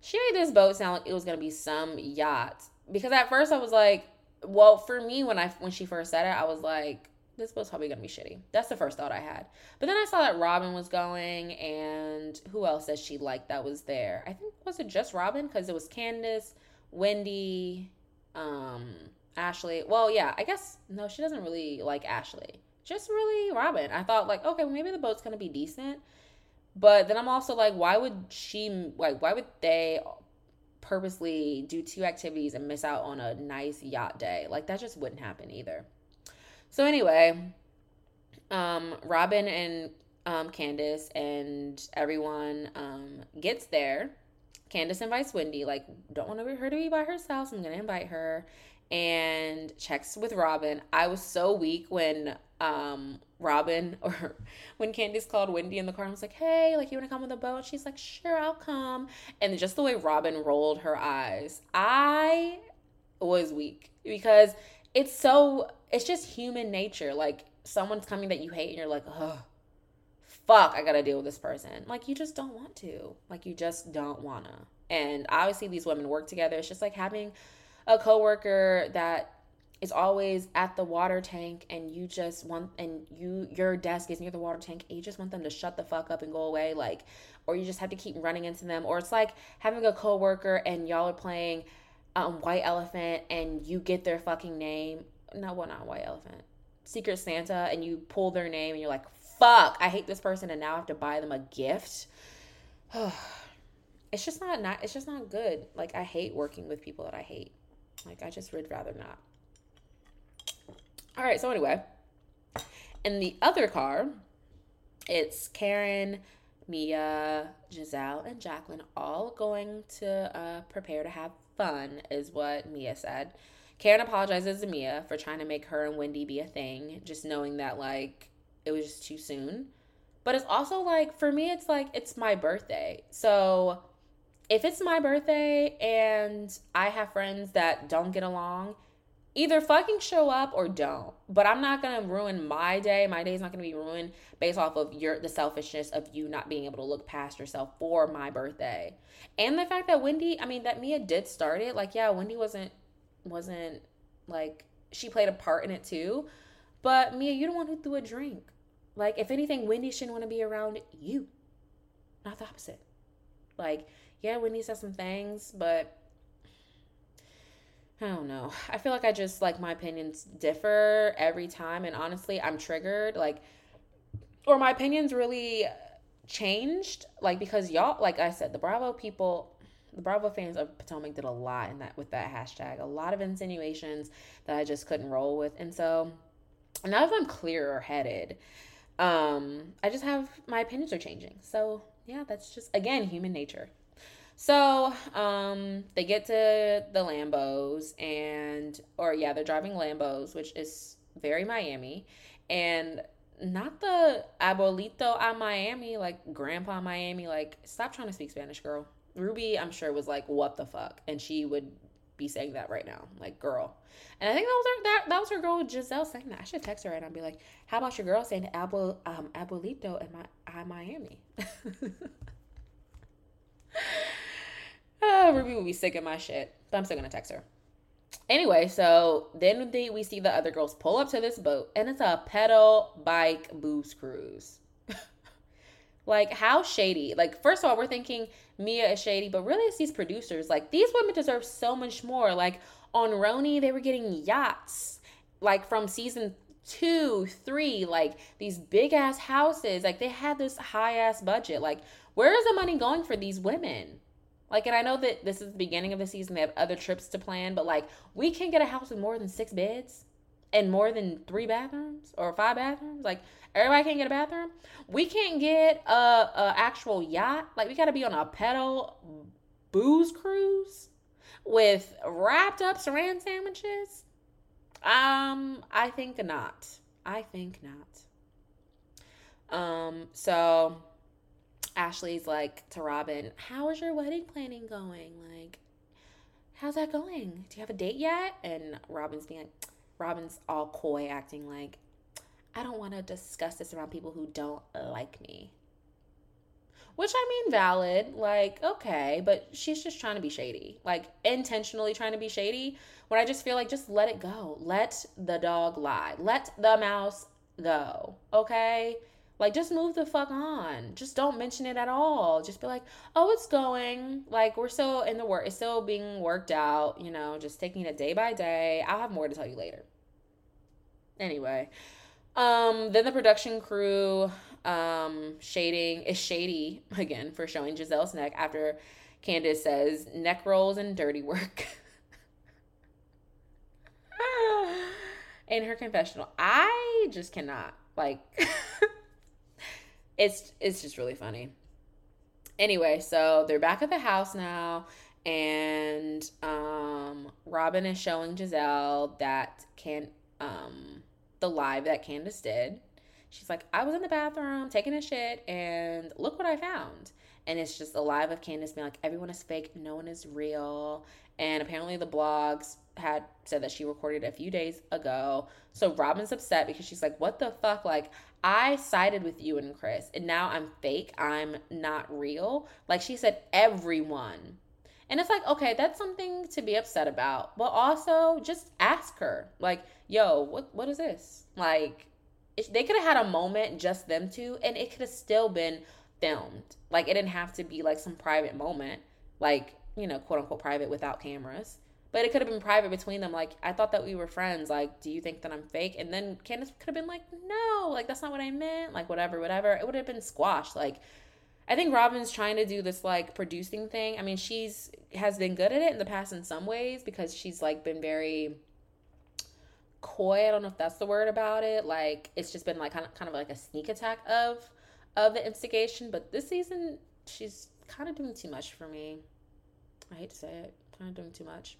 She made this boat sound like it was gonna be some yacht because at first I was like, well, for me when I when she first said it, I was like, this boat's probably gonna be shitty. That's the first thought I had. But then I saw that Robyn was going, and who else that she liked that was there? I think was it just Robyn because it was Candiace, Wendy, um Ashley. Well, yeah, I guess no, she doesn't really like Ashley. Just really Robyn. I thought like, okay, maybe the boat's gonna be decent. But then I'm also like, why would she like why would they purposely do two activities and miss out on a nice yacht day? Like that just wouldn't happen either. So anyway, um, Robyn and um, Candiace and everyone um, gets there. Candiace invites Wendy, like, don't want her to be by herself. So I'm gonna invite her and checks with Robyn. I was so weak when um Robyn or when Candiace called Wendy in the car and was like, Hey, like you wanna come on the boat? She's like, Sure, I'll come. And just the way Robyn rolled her eyes, I was weak because it's so it's just human nature. Like someone's coming that you hate and you're like, oh fuck, I gotta deal with this person. Like you just don't want to. Like you just don't wanna. And obviously these women work together. It's just like having a coworker that is always at the water tank and you just want and you your desk is near the water tank and you just want them to shut the fuck up and go away like or you just have to keep running into them or it's like having a coworker and y'all are playing um, white elephant and you get their fucking name. No well not white elephant. Secret santa and you pull their name and you're like fuck i hate this person and now i have to buy them a gift. It's just not not it's just not good. Like i hate working with people that i hate like, I just would rather not. All right, so anyway, in the other car, it's Karen, Mia, Gizelle, and Jacqueline all going to uh, prepare to have fun, is what Mia said. Karen apologizes to Mia for trying to make her and Wendy be a thing, just knowing that, like, it was just too soon. But it's also like, for me, it's like, it's my birthday. So if it's my birthday and I have friends that don't get along, either fucking show up or don't. But I'm not gonna ruin my day. My day is not gonna be ruined based off of your the selfishness of you not being able to look past yourself for my birthday. And the fact that Wendy, I mean that Mia did start it. Like, yeah, Wendy wasn't wasn't like she played a part in it too. But Mia, you're the one who threw a drink. Like, if anything, Wendy shouldn't want to be around you. Not the opposite. Like yeah, Whitney said some things, but I don't know. I feel like I just like my opinions differ every time, and honestly, I'm triggered. Like, or my opinions really changed, like because y'all, like I said, the Bravo people, the Bravo fans of Potomac did a lot in that with that hashtag. A lot of insinuations that I just couldn't roll with, and so now that I'm clearer headed, um, I just have my opinions are changing. So yeah, that's just again human nature. So um, they get to the Lambos and, or yeah, they're driving Lambos, which is very Miami, and not the abuelito a Miami, like grandpa Miami. Like, stop trying to speak Spanish, girl. Ruby, I'm sure was like, "What the fuck," and she would be saying that right now, like, girl. And I think that was her that, that was her girl Gizelle saying that. I should text her right now and be like, "How about your girl saying abu um abuelito in my Miami?" ah, Ruby would be sick of my shit, but I'm still gonna text her. Anyway, so then they, we see the other girls pull up to this boat, and it's a pedal bike booze cruise. like, how shady? Like, first of all, we're thinking Mia is shady, but really it's these producers. Like, these women deserve so much more. Like, on RHONY, they were getting yachts, like from season two, three, like these big ass houses. Like, they had this high ass budget. Like, where is the money going for these women? Like, and I know that this is the beginning of the season. They have other trips to plan, but like, we can't get a house with more than six beds and more than three bathrooms or five bathrooms. Like, everybody can't get a bathroom. We can't get a, a actual yacht. Like, we got to be on a pedal booze cruise with wrapped up saran sandwiches. Um, I think not. I think not. Um, so Ashley's like to Robyn, How is your wedding planning going? Like, how's that going? Do you have a date yet? And Robyn's being Robyn's all coy, acting like, I don't want to discuss this around people who don't like me. Which I mean, valid. Like, okay, but she's just trying to be shady. Like, intentionally trying to be shady. When I just feel like, just let it go. Let the dog lie. Let the mouse go. Okay? Like, just move the fuck on. Just don't mention it at all. Just be like, oh, it's going. Like, we're still in the work. It's still being worked out, you know, just taking it day by day. I'll have more to tell you later. Anyway, um, then the production crew, um, shading is shady again for showing Gizelle's neck after Candiace says neck rolls and dirty work. in her confessional. I just cannot. Like it's it's just really funny. Anyway, so they're back at the house now and um Robyn is showing Gizelle that can um the live that Candiace did. She's like, I was in the bathroom taking a shit and look what I found. And it's just a live of Candiace being like, everyone is fake, no one is real. And apparently the blogs had said that she recorded a few days ago. So Robyn's upset because she's like, what the fuck? Like, I sided with you and Chris, and now I'm fake. I'm not real. Like she said, everyone. And it's like, okay, that's something to be upset about. But also just ask her, like, yo, what what is this? Like, if they could have had a moment, just them two, and it could have still been filmed. Like, it didn't have to be like some private moment, like, you know, quote unquote private without cameras. But it could have been private between them. Like, I thought that we were friends. Like, do you think that I'm fake? And then Candiace could have been like, no, like, that's not what I meant. Like, whatever, whatever. It would have been squashed. Like, I think Robyn's trying to do this like producing thing. I mean, she's has been good at it in the past in some ways because she's like been very coy. I don't know if that's the word about it. Like it's just been like kind of kind of like a sneak attack of of the instigation. But this season, she's kind of doing too much for me. I hate to say it, kind of doing too much.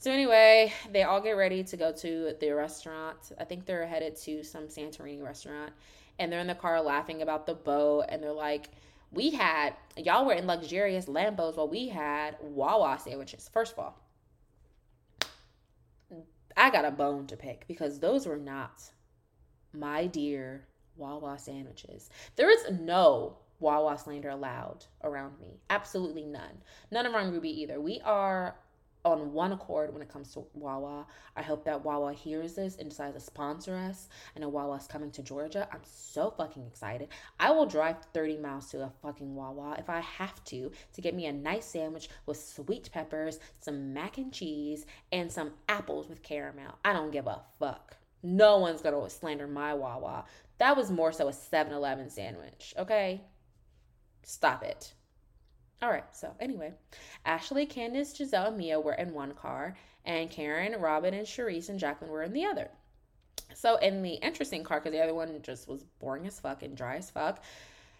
So anyway, they all get ready to go to the restaurant. I think they're headed to some Santorini restaurant, and they're in the car laughing about the boat, and they're like, "We had y'all were in luxurious Lambos, while we had Wawa sandwiches." First of all, I got a bone to pick because those were not my dear Wawa sandwiches. There is no Wawa slander allowed around me. Absolutely none. None around Ruby either. We are on one accord when it comes to Wawa. I hope that Wawa hears this and decides to sponsor us. I know Wawa's coming to Georgia. I'm so fucking excited. I will drive 30 miles to a fucking Wawa if I have to to get me a nice sandwich with sweet peppers, some mac and cheese, and some apples with caramel. I don't give a fuck. No one's gonna slander my Wawa. That was more so a 7 Eleven sandwich, okay? Stop it. All right, so anyway, Ashley, Candiace, Gizelle, and Mia were in one car, and Karen, Robyn, and Charrisse and Jacqueline were in the other. So in the interesting car, because the other one just was boring as fuck and dry as fuck,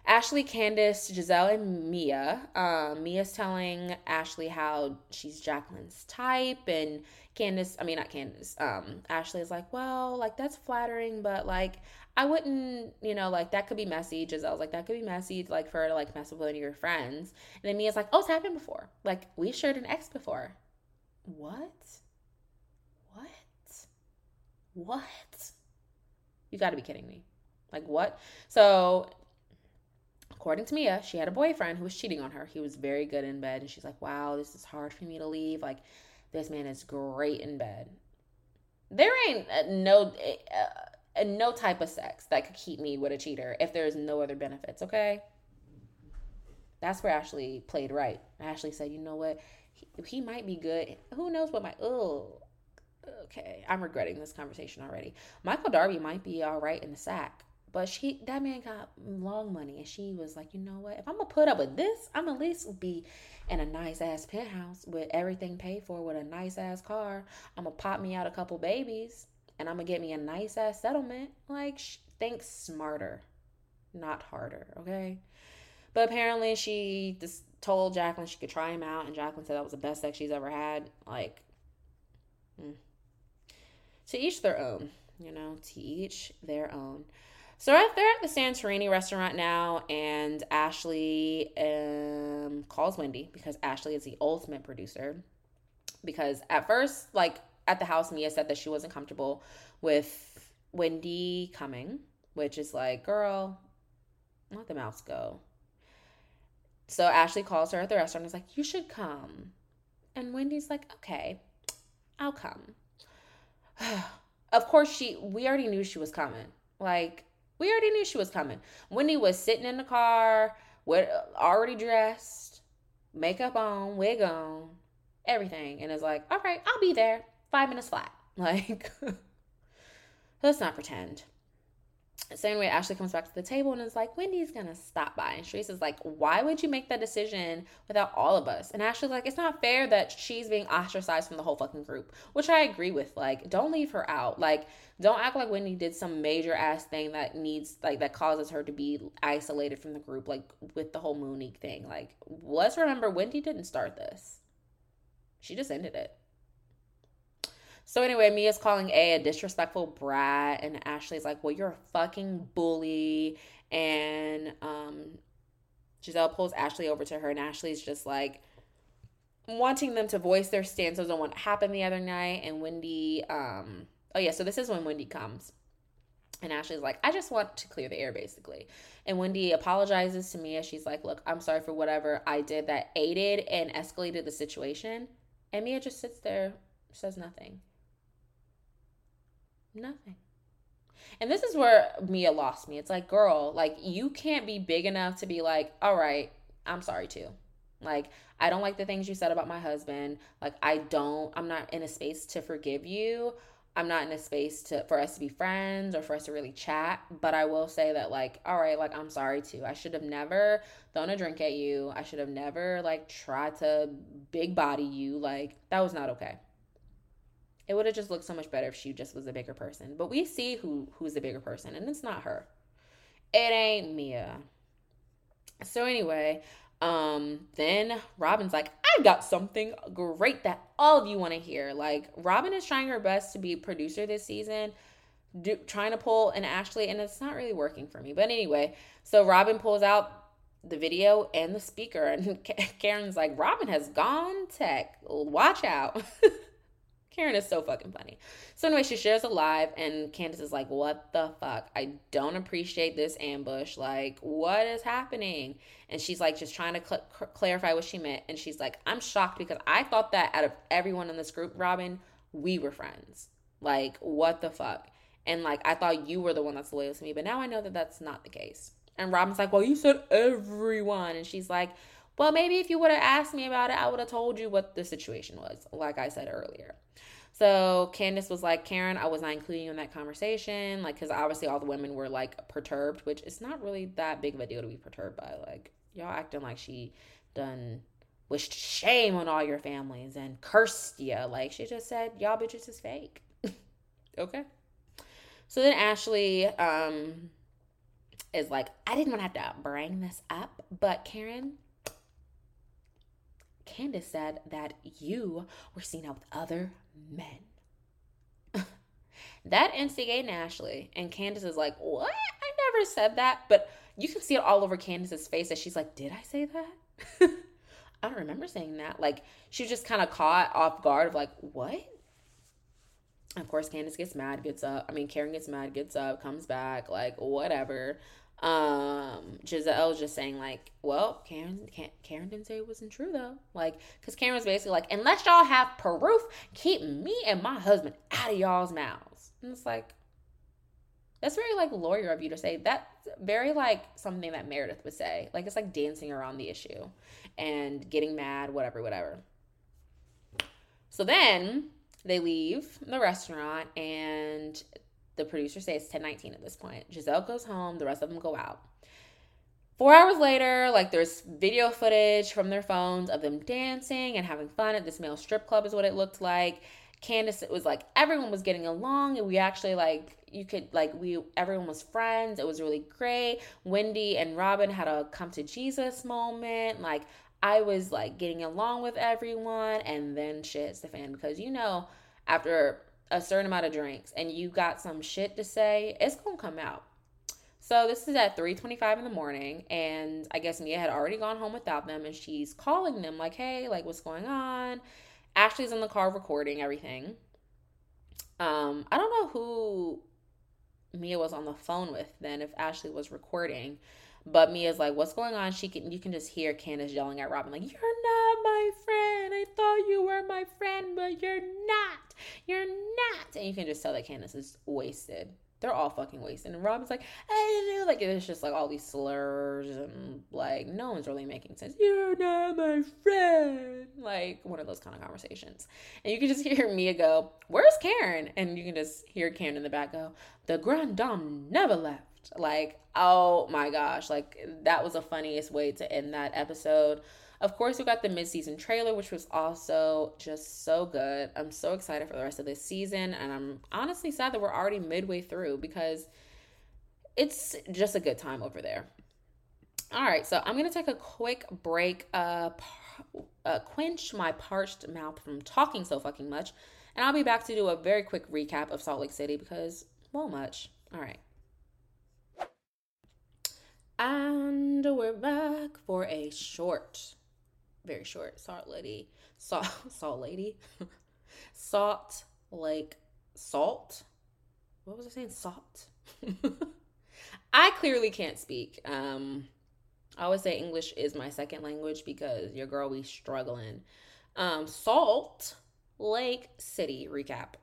Ashley, Candiace, Gizelle, and Mia. Um, Mia's telling Ashley how she's Jacqueline's type, and Candiace, I mean, not Candiace, um, Ashley is like, well, like, that's flattering, but like, I wouldn't, you know, like that could be messy. Gizelle's like, that could be messy, like for her to like mess with one of your friends. And then Mia's like, oh, it's happened before. Like we shared an ex before. What? What? What? You got to be kidding me. Like what? So, according to Mia, she had a boyfriend who was cheating on her. He was very good in bed, and she's like, "Wow, this is hard for me to leave. Like, this man is great in bed." There ain't uh, no. Uh, and no type of sex that could keep me with a cheater if there's no other benefits, okay? That's where Ashley played right. Ashley said, you know what? He, he might be good. Who knows what my, oh, okay. I'm regretting this conversation already. Michael Darby might be all right in the sack, But she that man got long money and she was like, you know what? If I'm gonna put up with this, I'm at least be in a nice ass penthouse with everything paid for with a nice ass car. I'm gonna pop me out a couple babies and I'm gonna get me a nice ass settlement. Like, think smarter, not harder, okay? But apparently, she just told Jacqueline she could try him out, and Jacqueline said that was the best sex she's ever had. Like, mm. to each their own, you know, to each their own. So they're at the Santorini restaurant now, and Ashley um, calls Wendy because Ashley is the ultimate producer. Because at first, like at the house, Mia said that she wasn't comfortable with Wendy coming, which is like, girl, let the mouse go. So Ashley calls her at the restaurant and is like, you should come. And Wendy's like, okay, I'll come. of course, she, we already knew she was coming. Like, we already knew she was coming. Wendy was sitting in the car, with, already dressed, makeup on, wig on, everything. And is like, all right, I'll be there five minutes flat. Like, let's not pretend. Same way, Ashley comes back to the table and is like, Wendy's gonna stop by. And Charrisse is like, Why would you make that decision without all of us? And Ashley's like, It's not fair that she's being ostracized from the whole fucking group, which I agree with. Like, don't leave her out. Like, don't act like Wendy did some major ass thing that needs, like, that causes her to be isolated from the group, like with the whole Monique thing. Like, let's remember, Wendy didn't start this, she just ended it. So anyway, Mia's calling A a disrespectful brat, and Ashley's like, "Well, you're a fucking bully." And um, Gizelle pulls Ashley over to her, and Ashley's just like wanting them to voice their stances on what happened the other night. And Wendy, um, oh yeah, so this is when Wendy comes. And Ashley's like, I just want to clear the air, basically. And Wendy apologizes to Mia. She's like, Look, I'm sorry for whatever I did that aided and escalated the situation. And Mia just sits there, says nothing. Nothing. And this is where Mia lost me. It's like, girl, like you can't be big enough to be like, all right, I'm sorry too. Like, I don't like the things you said about my husband. Like, I don't, I'm not in a space to forgive you. I'm not in a space to for us to be friends or for us to really chat. But I will say that, like, all right, like I'm sorry too. I should have never thrown a drink at you. I should have never like tried to big body you. Like, that was not okay. It would have just looked so much better if she just was a bigger person. But we see who who's the bigger person, and it's not her. It ain't Mia. So anyway, um, then Robyn's like, I got something great that all of you want to hear. Like Robyn is trying her best to be producer this season, do, trying to pull an Ashley, and it's not really working for me. But anyway, so Robyn pulls out the video and the speaker, and Karen's like, Robyn has gone tech. Watch out. Karen is so fucking funny. So anyway, she shares a live, and Candiace is like, "What the fuck? I don't appreciate this ambush. Like, what is happening?" And she's like, just trying to cl- clarify what she meant. And she's like, "I'm shocked because I thought that out of everyone in this group, Robyn, we were friends. Like, what the fuck? And like, I thought you were the one that's loyal to me, but now I know that that's not the case." And Robyn's like, "Well, you said everyone," and she's like. Well, maybe if you would have asked me about it, I would have told you what the situation was, like I said earlier. So Candiace was like, Karen, I was not including you in that conversation. Like, because obviously all the women were like perturbed, which is not really that big of a deal to be perturbed by. Like, y'all acting like she done wished shame on all your families and cursed you. Like, she just said, y'all bitches is fake. okay. So then Ashley um, is like, I didn't want to have to bring this up, but Karen, Candiace said that you were seen out with other men. that instigated Ashley, and Candiace is like, What? I never said that. But you can see it all over Candiace's face that she's like, Did I say that? I don't remember saying that. Like, she was just kind of caught off guard of like, What? Of course, Candiace gets mad, gets up. I mean, Karen gets mad, gets up, comes back, like, whatever. Um, Gizelle's just saying like, well, Karen, Karen didn't say it wasn't true though. Like, cause Karen's basically like, unless y'all have proof, keep me and my husband out of y'all's mouths. And it's like, that's very like lawyer of you to say. That's very like something that Meredith would say. Like it's like dancing around the issue and getting mad, whatever, whatever. So then they leave the restaurant and the producers say it's 1019 at this point. Gizelle goes home, the rest of them go out. Four hours later, like there's video footage from their phones of them dancing and having fun at this male strip club, is what it looked like. Candiace, it was like everyone was getting along, and we actually like you could like we everyone was friends. It was really great. Wendy and Robyn had a come to Jesus moment. Like I was like getting along with everyone, and then shit hits the fan because you know after a certain amount of drinks and you got some shit to say, it's gonna come out. So this is at 3:25 in the morning and I guess Mia had already gone home without them and she's calling them like, "Hey, like what's going on?" Ashley's in the car recording everything. Um, I don't know who Mia was on the phone with then if Ashley was recording. But Mia's like, "What's going on?" She can you can just hear Candiace yelling at Robyn like, "You're not my friend. I thought you were my friend, but you're not. You're not." And you can just tell that Candiace is wasted they're all fucking wasted. And Robyn's like, hey, like it's just like all these slurs and like no one's really making sense. You're not my friend. Like one of those kind of conversations. And you can just hear Mia go, Where's Karen? And you can just hear Karen in the back go, The grand dame never left. Like, oh my gosh, like that was the funniest way to end that episode. Of course, we got the mid-season trailer, which was also just so good. I'm so excited for the rest of this season, and I'm honestly sad that we're already midway through because it's just a good time over there. All right, so I'm gonna take a quick break, uh, uh, quench my parched mouth from talking so fucking much, and I'll be back to do a very quick recap of Salt Lake City because, well, much. All right. And we're back for a short very short. Salt Lady, Salt, Salt Lady, Salt Lake Salt. What was I saying? Salt. I clearly can't speak. Um, I always say English is my second language because your girl be struggling. Um, Salt Lake City recap.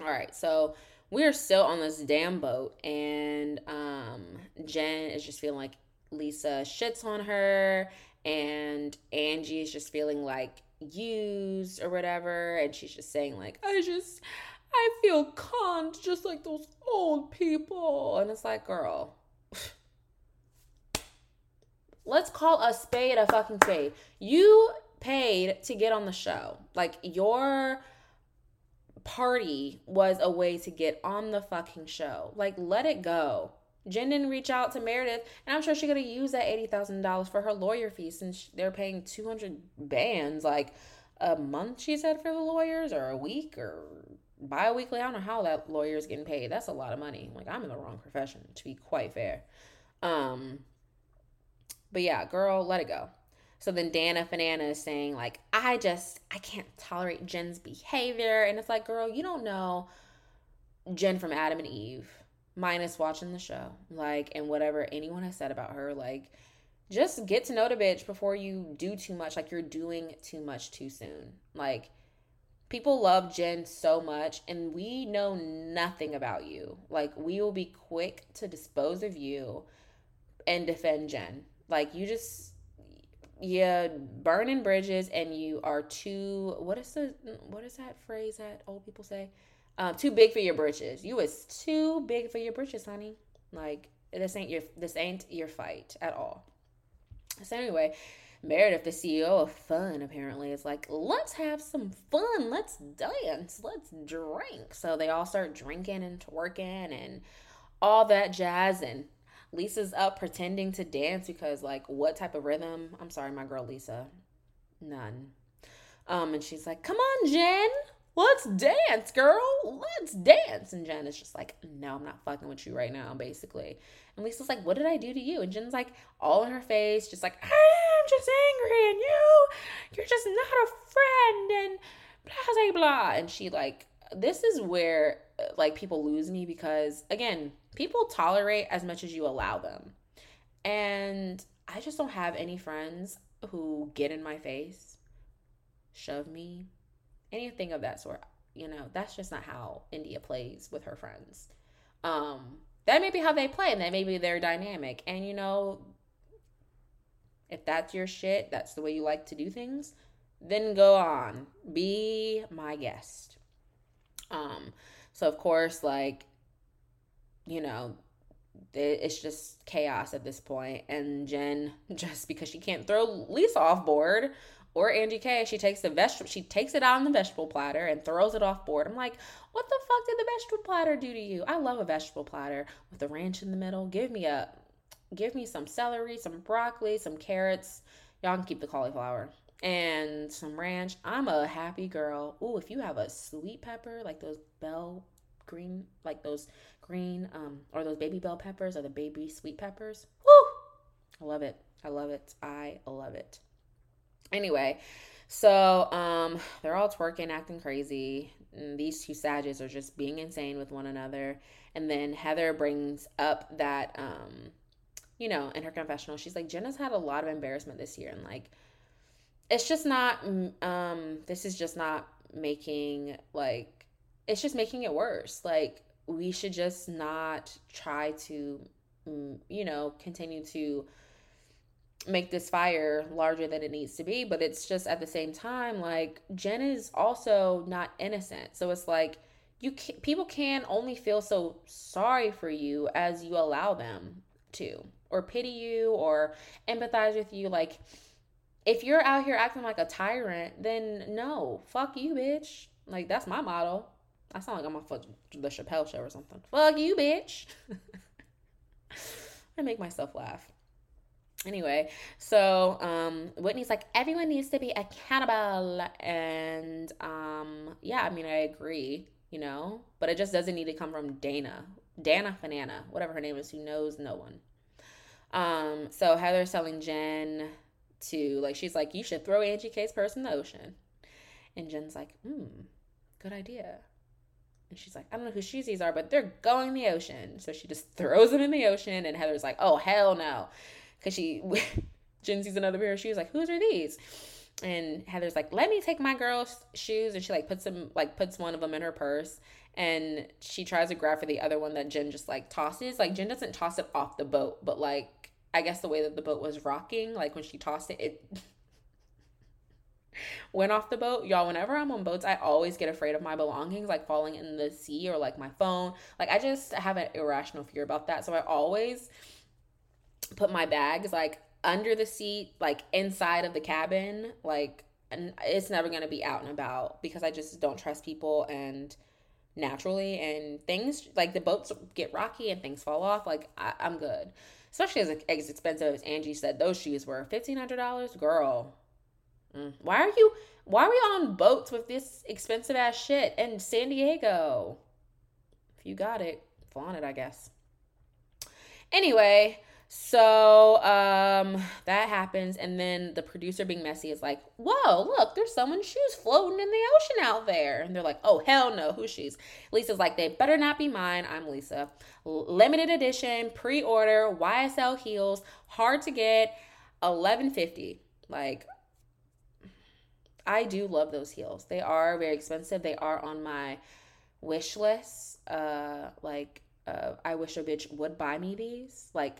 All right, so we're still on this damn boat, and um, Jen is just feeling like Lisa shits on her and Angie is just feeling like used or whatever and she's just saying like I just I feel conned just like those old people. And it's like girl let's call a spade a fucking spade. You paid to get on the show. Like your party was a way to get on the fucking show like let it go Jen didn't reach out to Meredith, and I'm sure she could have used that eighty thousand dollars for her lawyer fees since they're paying two hundred bands like a month. She said for the lawyers, or a week, or bi-weekly. I don't know how that lawyer is getting paid. That's a lot of money. Like I'm in the wrong profession, to be quite fair. Um, but yeah, girl, let it go. So then Dana Fanana is saying like, I just I can't tolerate Jen's behavior, and it's like, girl, you don't know Jen from Adam and Eve minus watching the show. Like, and whatever anyone has said about her, like, just get to know the bitch before you do too much. Like, you're doing too much too soon. Like, people love Jen so much, and we know nothing about you. Like, we will be quick to dispose of you and defend Jen. Like, you just, yeah, burning bridges, and you are too. What is the what is that phrase that old people say? Um, too big for your britches. You is too big for your britches, honey. Like this ain't your this ain't your fight at all. So anyway, Meredith, the CEO of Fun, apparently is like, let's have some fun, let's dance, let's drink. So they all start drinking and twerking and all that jazz. And Lisa's up pretending to dance because, like, what type of rhythm? I'm sorry, my girl Lisa, none. Um, and she's like, come on, Jen, let's dance, girl. Let's dance. And Jen is just like, no, I'm not fucking with you right now, basically. And Lisa's like, what did I do to you? And Jen's like, all in her face, just like, I'm just angry and you, you're just not a friend and blah, blah, blah. And she like, this is where like people lose me because again, people tolerate as much as you allow them. And I just don't have any friends who get in my face, shove me, anything of that sort. You know, that's just not how India plays with her friends. Um, that may be how they play, and that may be their dynamic. And you know, if that's your shit, that's the way you like to do things, then go on. Be my guest. Um, so of course, like you know, it's just chaos at this point. And Jen, just because she can't throw Lisa off board or Angie K, she takes the vegetable, she takes it out on the vegetable platter and throws it off board. I'm like, what the fuck did the vegetable platter do to you? I love a vegetable platter with the ranch in the middle. Give me a, give me some celery, some broccoli, some carrots. Y'all can keep the cauliflower and some ranch. I'm a happy girl. Ooh, if you have a sweet pepper, like those bell green, like those green, um, or those baby bell peppers or the baby sweet peppers. Woo! I love it. I love it. I love it. Anyway, so um, they're all twerking, acting crazy. And these two sages are just being insane with one another. And then Heather brings up that, um, you know, in her confessional, she's like, Jenna's had a lot of embarrassment this year, and like, it's just not. Um, this is just not making like, it's just making it worse. Like, we should just not try to, mm, you know, continue to make this fire larger than it needs to be. But it's just at the same time, like Jen is also not innocent. So it's like you can, people can only feel so sorry for you as you allow them to, or pity you, or empathize with you. Like if you're out here acting like a tyrant, then no, fuck you, bitch. Like that's my motto. I sound like I'm on the Chappelle show or something. Fuck you, bitch. I make myself laugh. Anyway, so um, Whitney's like, everyone needs to be accountable. And um, yeah, I mean, I agree, you know, but it just doesn't need to come from Danna, Danna Fanana, whatever her name is, who knows no one. Um, so Heather's telling Jen to, like, she's like, you should throw Angie K's purse in the ocean. And Jen's like, hmm, good idea. And she's like, I don't know who shoesies are, but they're going in the ocean. So she just throws them in the ocean. And Heather's like, oh, hell no because she Jen sees another pair of shoes, like, whose are these? And Heather's like, let me take my girl's shoes, and she like puts them like puts one of them in her purse, and she tries to grab for the other one that Jen just like tosses. Like Jen doesn't toss it off the boat, but like I guess the way that the boat was rocking, like when she tossed it, it went off the boat. Y'all, whenever I'm on boats, I always get afraid of my belongings like falling in the sea or like my phone. Like I just have an irrational fear about that. So I always put my bags like under the seat, like inside of the cabin, like and it's never to be out and about because I just don't trust people and naturally and things like the boats get rocky and things fall off like I, am good especially as, as expensive as angie said those shoes were $1500 girl mm. why are you why are we on boats with this expensive ass shit in san diego if you got it flaunt it i guess anyway so um, that happens, and then the producer, being messy, is like, "Whoa, look, there's someone's shoes floating in the ocean out there," and they're like, "Oh hell no, whose shoes?" Lisa's like, "They better not be mine." I'm Lisa. Limited edition, pre-order, YSL heels, hard to get, eleven fifty. Like, I do love those heels. They are very expensive. They are on my wish list. Uh, like, uh, I wish a bitch would buy me these. Like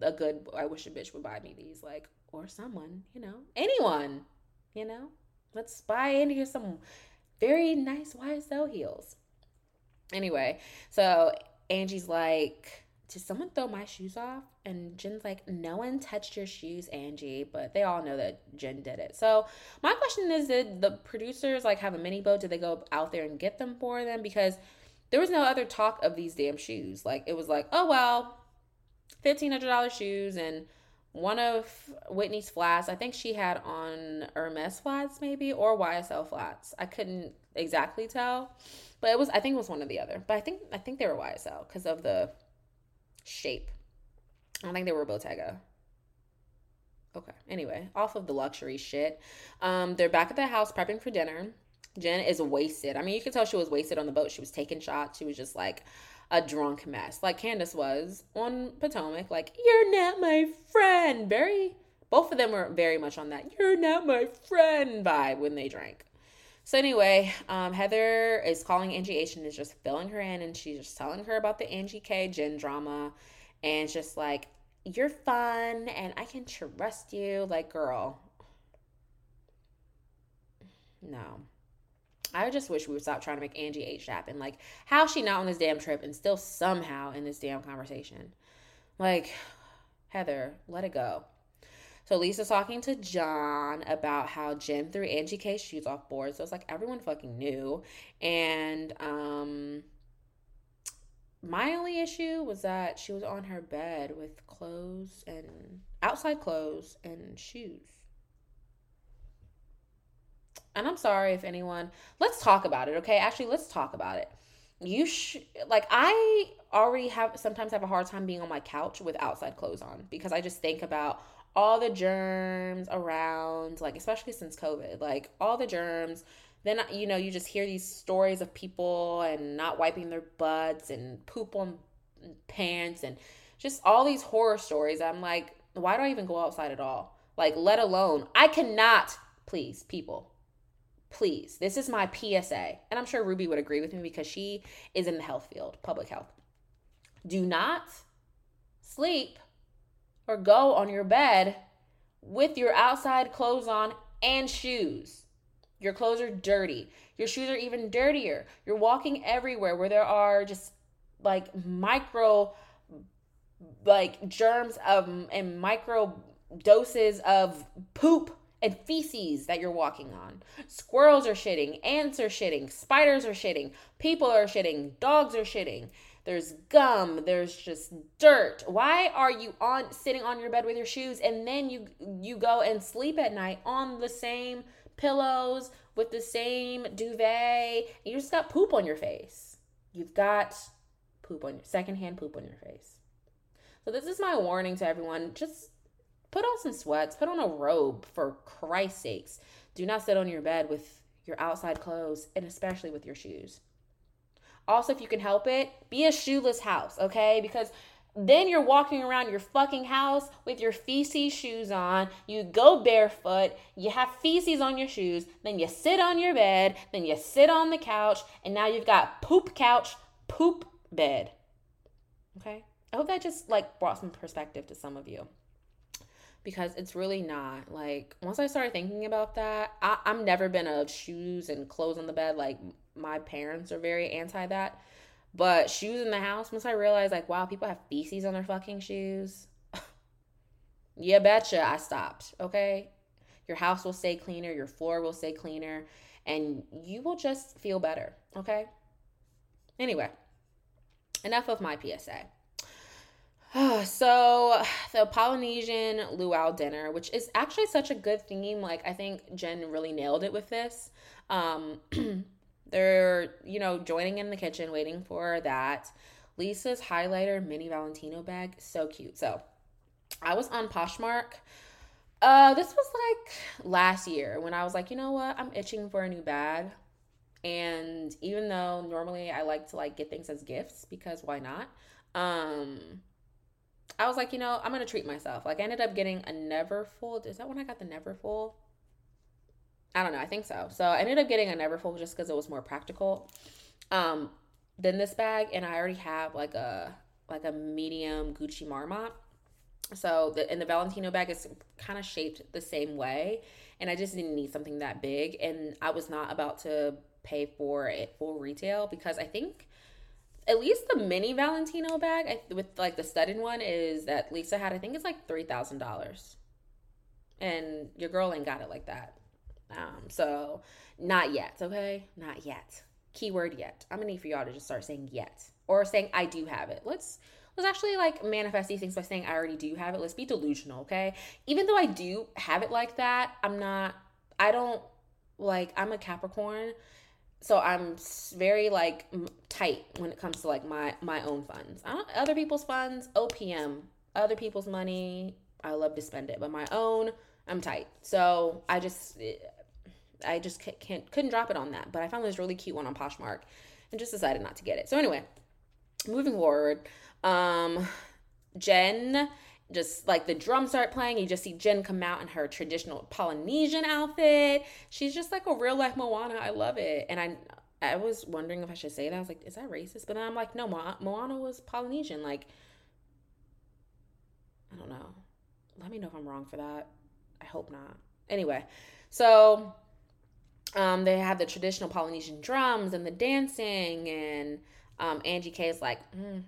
a good I wish a bitch would buy me these like or someone, you know, anyone, you know. Let's buy into some very nice YSL heels. Anyway, so Angie's like, did someone throw my shoes off? And Jen's like, no one touched your shoes, Angie. But they all know that Jen did it. So my question is, did the producers like have a mini boat? Did they go out there and get them for them? Because there was no other talk of these damn shoes. Like it was like, oh well, $1,500 shoes and one of Whitney's flats, I think she had on Hermes flats maybe or YSL flats. I couldn't exactly tell, but it was I think it was one or the other. But I think I think they were YSL because of the shape. I don't think they were Bottega. Okay. Anyway, off of the luxury shit. Um, they're back at the house prepping for dinner. Jen is wasted. I mean, you could tell she was wasted on the boat. She was taking shots. She was just like, a drunk mess, like Candiace was on Potomac. Like, you're not my friend. Very, both of them were very much on that "you're not my friend" vibe when they drank. So anyway, um, Heather is calling Angie H and is just filling her in, and she's just telling her about the Angie K Jen drama, and just like, "You're fun, and I can trust you." Like, girl, no. I just wish we would stop trying to make Angie H happen. Like, how's she not on this damn trip and still somehow in this damn conversation? Like, Heather, let it go. So Lisa's talking to John about how Jen threw Angie K's shoes off board. So it's like everyone fucking knew. And um my only issue was that she was on her bed with clothes and outside clothes and shoes. And I'm sorry if anyone, let's talk about it, okay? Actually, let's talk about it. You sh- like I already have sometimes have a hard time being on my couch with outside clothes on because I just think about all the germs around, like especially since COVID, like all the germs. Then you know you just hear these stories of people and not wiping their butts and poop on pants and just all these horror stories. I'm like, why do I even go outside at all? Like, let alone I cannot, please, people, please. This is my PSA, and I'm sure Ruby would agree with me because she is in the health field, public health. Do not sleep or go on your bed with your outside clothes on and shoes. Your clothes are dirty. Your shoes are even dirtier. You're walking everywhere where there are just like micro like germs of and micro doses of poop and feces that you're walking on. Squirrels are shitting, ants are shitting, spiders are shitting, people are shitting, dogs are shitting there's gum, there's just dirt. Why are you on sitting on your bed with your shoes and then you you go and sleep at night on the same pillows with the same duvet? You just got poop on your face. You've got poop on your secondhand poop on your face. So this is my warning to everyone. Just put on some sweats, put on a robe for Christ's sakes. Do not sit on your bed with your outside clothes and especially with your shoes. Also, if you can help it, be a shoeless house, okay? Because then you're walking around your fucking house with your feces shoes on. You go barefoot. You have feces on your shoes. Then you sit on your bed. Then you sit on the couch. And now you've got poop couch, poop bed. Okay? I hope that just like brought some perspective to some of you. Because it's really not. Like, once I started thinking about that, I, I've never been of shoes and clothes on the bed. Like, my parents are very anti that. But shoes in the house, once I realized, like, wow, people have feces on their fucking shoes. yeah, betcha, I stopped. Okay. Your house will stay cleaner, your floor will stay cleaner, and you will just feel better. Okay. Anyway, enough of my PSA. so the Polynesian luau dinner, which is actually such a good theme. Like I think Jen really nailed it with this. Um, They're, you know, joining in the kitchen, waiting for that. Lisa's highlighter mini Valentino bag, so cute. So I was on Poshmark. Uh, this was like last year when I was like, you know what, I'm itching for a new bag. And even though normally I like to like get things as gifts because why not? Um, I was like, you know, I'm gonna treat myself. Like I ended up getting a Neverfull. Is that when I got the Neverfull? I don't know. I think so. So I ended up getting a Neverfull just because it was more practical um, than this bag, and I already have like a like a medium Gucci Marmont. So the and the Valentino bag is kind of shaped the same way, and I just didn't need something that big, and I was not about to pay for it full retail because I think at least the mini Valentino bag with like the studded one is that Lisa had. I think it's like three thousand dollars, and your girl ain't got it like that. Um, so not yet, okay? Not yet. Keyword yet. I'm gonna need for y'all to just start saying yet or saying I do have it. Let's let's actually like manifest these things by saying I already do have it. Let's be delusional, okay? Even though I do have it like that, I'm not. I don't like. I'm a Capricorn, so I'm very like tight when it comes to like my my own funds. other people's funds, OPM, other people's money. I love to spend it, but my own, I'm tight. So I just I just can't couldn't drop it on that. But I found this really cute one on Poshmark and just decided not to get it. So anyway, moving forward, um, Jen just like the drums start playing, you just see Jen come out in her traditional Polynesian outfit. She's just like a real life Moana. I love it. And I I was wondering if I should say that. I was like, is that racist? But then I'm like, no, Mo- Moana was Polynesian. Like, I don't know. Let me know if I'm wrong for that. I hope not. Anyway, so um, they have the traditional Polynesian drums and the dancing, and um, Angie K is like, mm,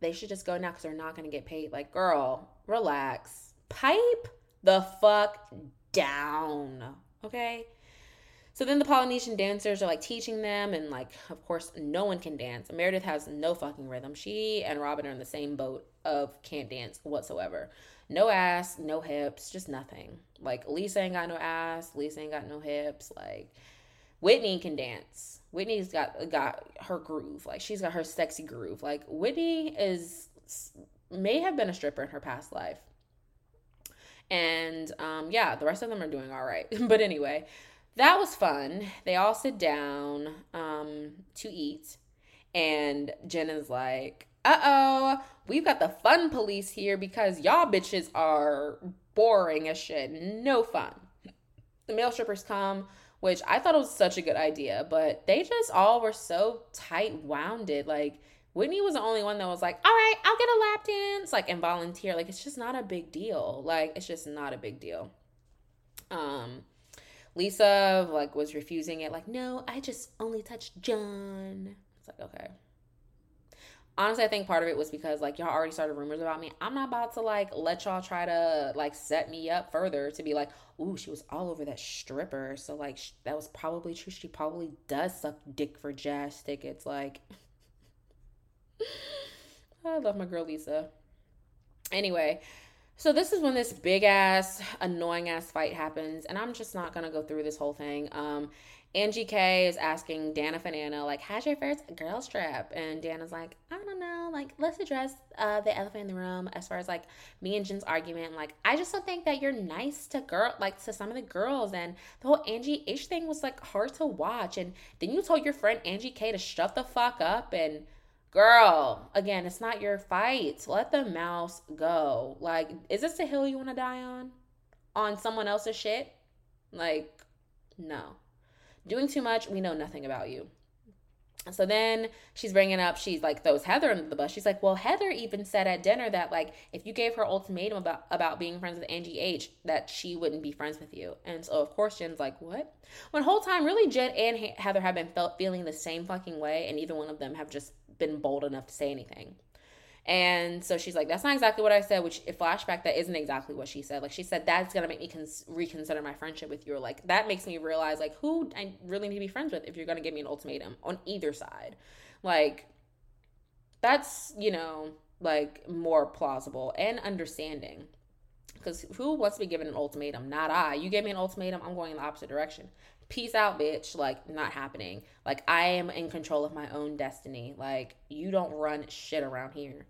they should just go now because they're not going to get paid. Like, girl, relax. Pipe the fuck down. Okay? So then the Polynesian dancers are like teaching them, and like, of course, no one can dance. Meredith has no fucking rhythm. She and Robyn are in the same boat of can't dance whatsoever. No ass, no hips, just nothing. Like, Lisa ain't got no ass, Lisa ain't got no hips. Like, Whitney can dance. Whitney's got got her groove. Like, she's got her sexy groove. Like, Whitney is may have been a stripper in her past life. And um, yeah, the rest of them are doing all right. but anyway, that was fun. They all sit down um, to eat. And Jen is like, uh oh, we've got the fun police here because y'all bitches are boring as shit. No fun. The male strippers come, which I thought was such a good idea, but they just all were so tight wounded. Like, Whitney was the only one that was like, all right, I'll get a lap dance, like, and volunteer. Like, it's just not a big deal. Like, it's just not a big deal. Um, Lisa, like, was refusing it, like, no, I just only touched John. It's like, okay. Honestly, I think part of it was because, like, y'all already started rumors about me. I'm not about to, like, let y'all try to, like, set me up further to be like, ooh, she was all over that stripper. So, like, sh- that was probably true. She probably does suck dick for jazz tickets. Like, I love my girl Lisa. Anyway, so this is when this big ass, annoying ass fight happens, and I'm just not gonna go through this whole thing. Um, Angie K is asking Danna Fanana, like, how's your first girl strap? And Danna's like, I don't know. Like, let's address uh, the elephant in the room as far as like me and Jen's argument. Like, I just don't think that you're nice to girl, like to some of the girls. And the whole Angie H thing was like hard to watch. And then you told your friend Angie K to shut the fuck up and Girl, again, it's not your fight. Let the mouse go. Like, is this the hill you want to die on? On someone else's shit? Like, no. Doing too much, we know nothing about you. So then she's bringing up, she's like throws Heather under the bus. She's like, well, Heather even said at dinner that like if you gave her ultimatum about about being friends with Angie H, that she wouldn't be friends with you. And so of course Jen's like, what? When whole time really Jen and Heather have been felt feeling the same fucking way, and either one of them have just been bold enough to say anything. And so she's like, that's not exactly what I said, which if flashback, that isn't exactly what she said. Like she said, that's going to make me cons- reconsider my friendship with you. Or like, that makes me realize like who I really need to be friends with if you're going to give me an ultimatum on either side. Like that's, you know, like more plausible and understanding. Because who wants to be given an ultimatum? Not I. You gave me an ultimatum, I'm going in the opposite direction peace out, bitch. Like, not happening. Like, I am in control of my own destiny. Like, you don't run shit around here.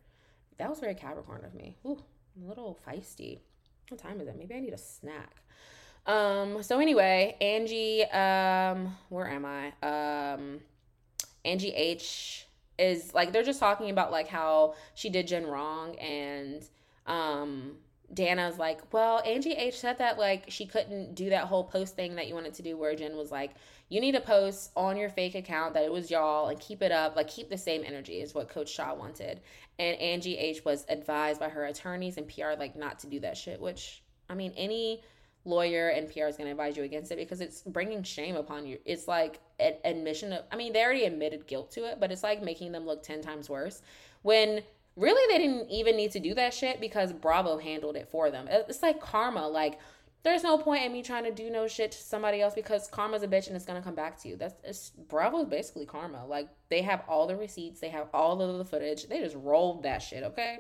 That was very Capricorn of me. Ooh, a little feisty. What time is it? Maybe I need a snack. Um, so anyway, Angie, um, where am I? Um, Angie H is like, they're just talking about like how she did Jen wrong and, um, Danna's like, well, Angie H said that like she couldn't do that whole post thing that you wanted to do where Jen was like, you need to post on your fake account that it was y'all and keep it up, like keep the same energy is what Coach Shah wanted. And Angie H was advised by her attorneys and PR like not to do that shit, which I mean any lawyer and PR is going to advise you against it because it's bringing shame upon you. It's like an admission of I mean, they already admitted guilt to it, but it's like making them look 10 times worse when really they didn't even need to do that shit because Bravo handled it for them. It's like karma. Like there's no point in me trying to do no shit to somebody else because karma's a bitch and it's gonna come back to you. That's it's, Bravo's basically karma. Like they have all the receipts, they have all of the footage. They just rolled that shit. Okay.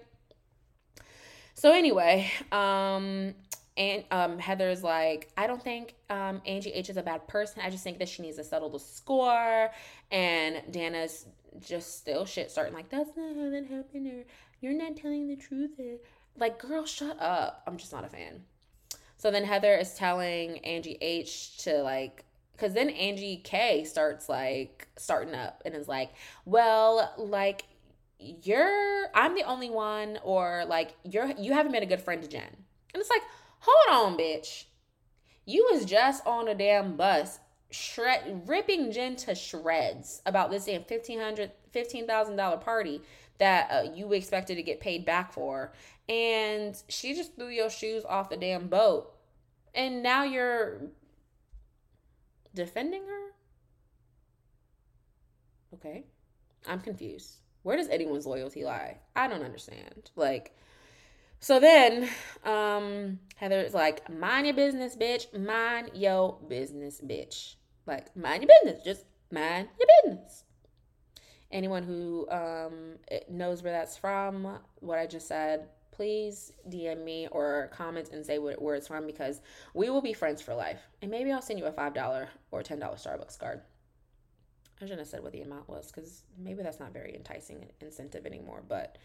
So anyway, um, and um, Heather's like, I don't think um, Angie H is a bad person. I just think that she needs to settle the score. And Danna's just still shit starting like that's not how that happened or you're not telling the truth or, like girl shut up. I'm just not a fan. So then heather is telling angie h to like because then angie k starts like starting up and is like well like you're i'm the only one or like you're you haven't been a good friend to jen. And it's like hold on bitch. You was just on a damn bus shred ripping Jen to shreds about this damn fifteen hundred fifteen thousand dollar party that uh, you expected to get paid back for, and she just threw your shoes off the damn boat, and now you're defending her? Okay. I'm confused. Where does anyone's loyalty lie? I don't understand. Like, so then, um, Heather's like, mind your business, bitch. Mind your business, bitch. Like, mind your business. Just mind your business. Anyone who um knows where that's from, what I just said, please DM me or comment and say what, where it's from because we will be friends for life. And maybe I'll send you a $5 or $10 Starbucks card. I shouldn't have said what the amount was because maybe that's not very enticing incentive anymore. But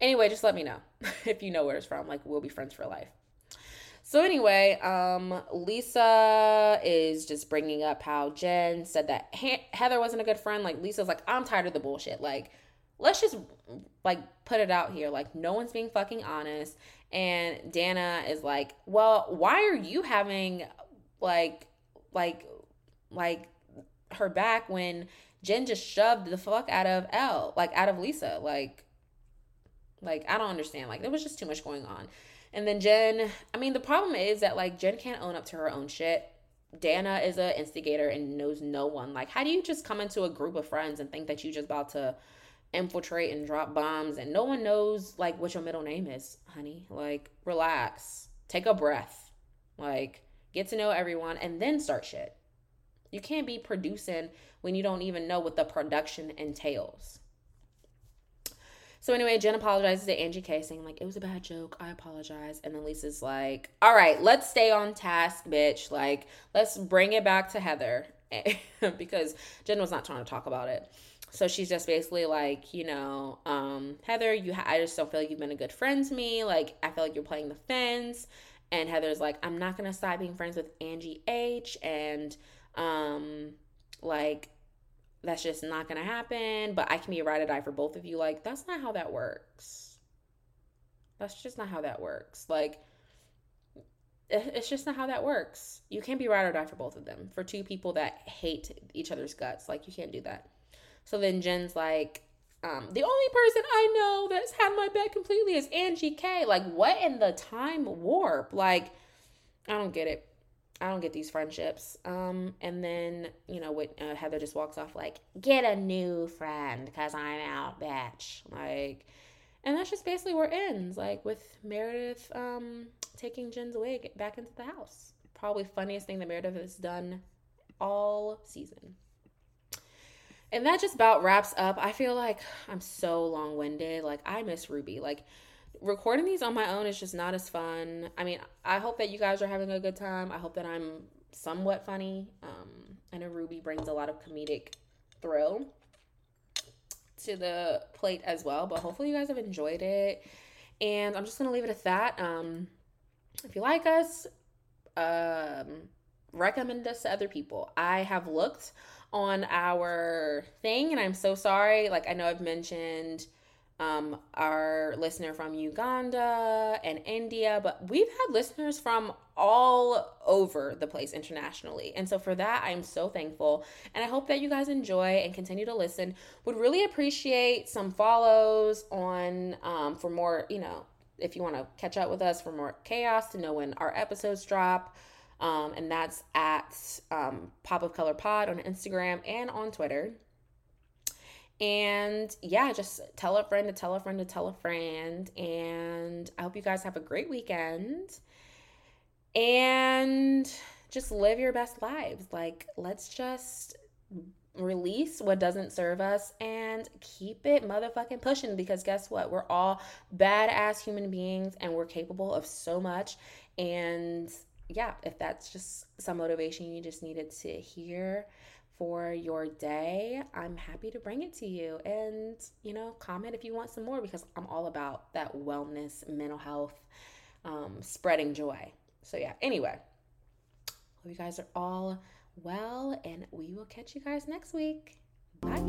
anyway, just let me know if you know where it's from. Like, we'll be friends for life. So anyway, um, Lisa is just bringing up how Jen said that Heather wasn't a good friend. Like Lisa's like, I'm tired of the bullshit. Like, let's just like put it out here. Like, no one's being fucking honest. And Danna is like, well, why are you having like, like, like her back when Jen just shoved the fuck out of L, like out of Lisa. Like, like I don't understand. Like there was just too much going on. And then Jen, I mean, the problem is that like Jen can't own up to her own shit. Danna is an instigator and knows no one. Like, how do you just come into a group of friends and think that you just about to infiltrate and drop bombs and no one knows like what your middle name is, honey? Like, relax. Take a breath. Like, get to know everyone and then start shit. You can't be producing when you don't even know what the production entails. So anyway, Jen apologizes to Angie K, saying like it was a bad joke. I apologize. And then Lisa's like, "All right, let's stay on task, bitch. Like, let's bring it back to Heather because Jen was not trying to talk about it. So she's just basically like, you know, um, Heather, you ha- I just don't feel like you've been a good friend to me. Like, I feel like you're playing the fence. And Heather's like, I'm not gonna stop being friends with Angie H. And um, like that's just not gonna happen. But I can be a ride or die for both of you. Like that's not how that works. That's just not how that works. Like it's just not how that works. You can't be ride or die for both of them. For two people that hate each other's guts, like you can't do that. So then Jen's like, um, the only person I know that's had my back completely is Angie K. Like, what in the time warp? Like, I don't get it. I don't get these friendships. Um, and then you know, what uh, Heather just walks off like, get a new friend because I'm out, bitch. Like, and that's just basically where it ends. Like with Meredith um taking Jen's wig back into the house. Probably funniest thing that Meredith has done all season. And that just about wraps up. I feel like I'm so long winded. Like I miss Ruby. Like recording these on my own is just not as fun. I mean, I hope that you guys are having a good time. I hope that I'm somewhat funny. Um, I know Ruby brings a lot of comedic thrill to the plate as well, but hopefully you guys have enjoyed it. And I'm just gonna leave it at that. Um, if you like us, um, recommend us to other people. I have looked on our thing, and I'm so sorry. Like I know I've mentioned um, our listener from Uganda and India, but we've had listeners from all over the place internationally. And so for that, I'm so thankful. And I hope that you guys enjoy and continue to listen. Would really appreciate some follows on um, for more, you know, if you want to catch up with us for more chaos to know when our episodes drop. Um, and that's at um, Pop of Color Pod on Instagram and on Twitter. And yeah, just tell a friend to tell a friend to tell a friend. And I hope you guys have a great weekend. And just live your best lives. Like, let's just release what doesn't serve us and keep it motherfucking pushing because guess what? We're all badass human beings and we're capable of so much. And yeah, if that's just some motivation you just needed to hear, for your day, I'm happy to bring it to you. And, you know, comment if you want some more because I'm all about that wellness, mental health, um, spreading joy. So, yeah, anyway, hope you guys are all well, and we will catch you guys next week. Bye.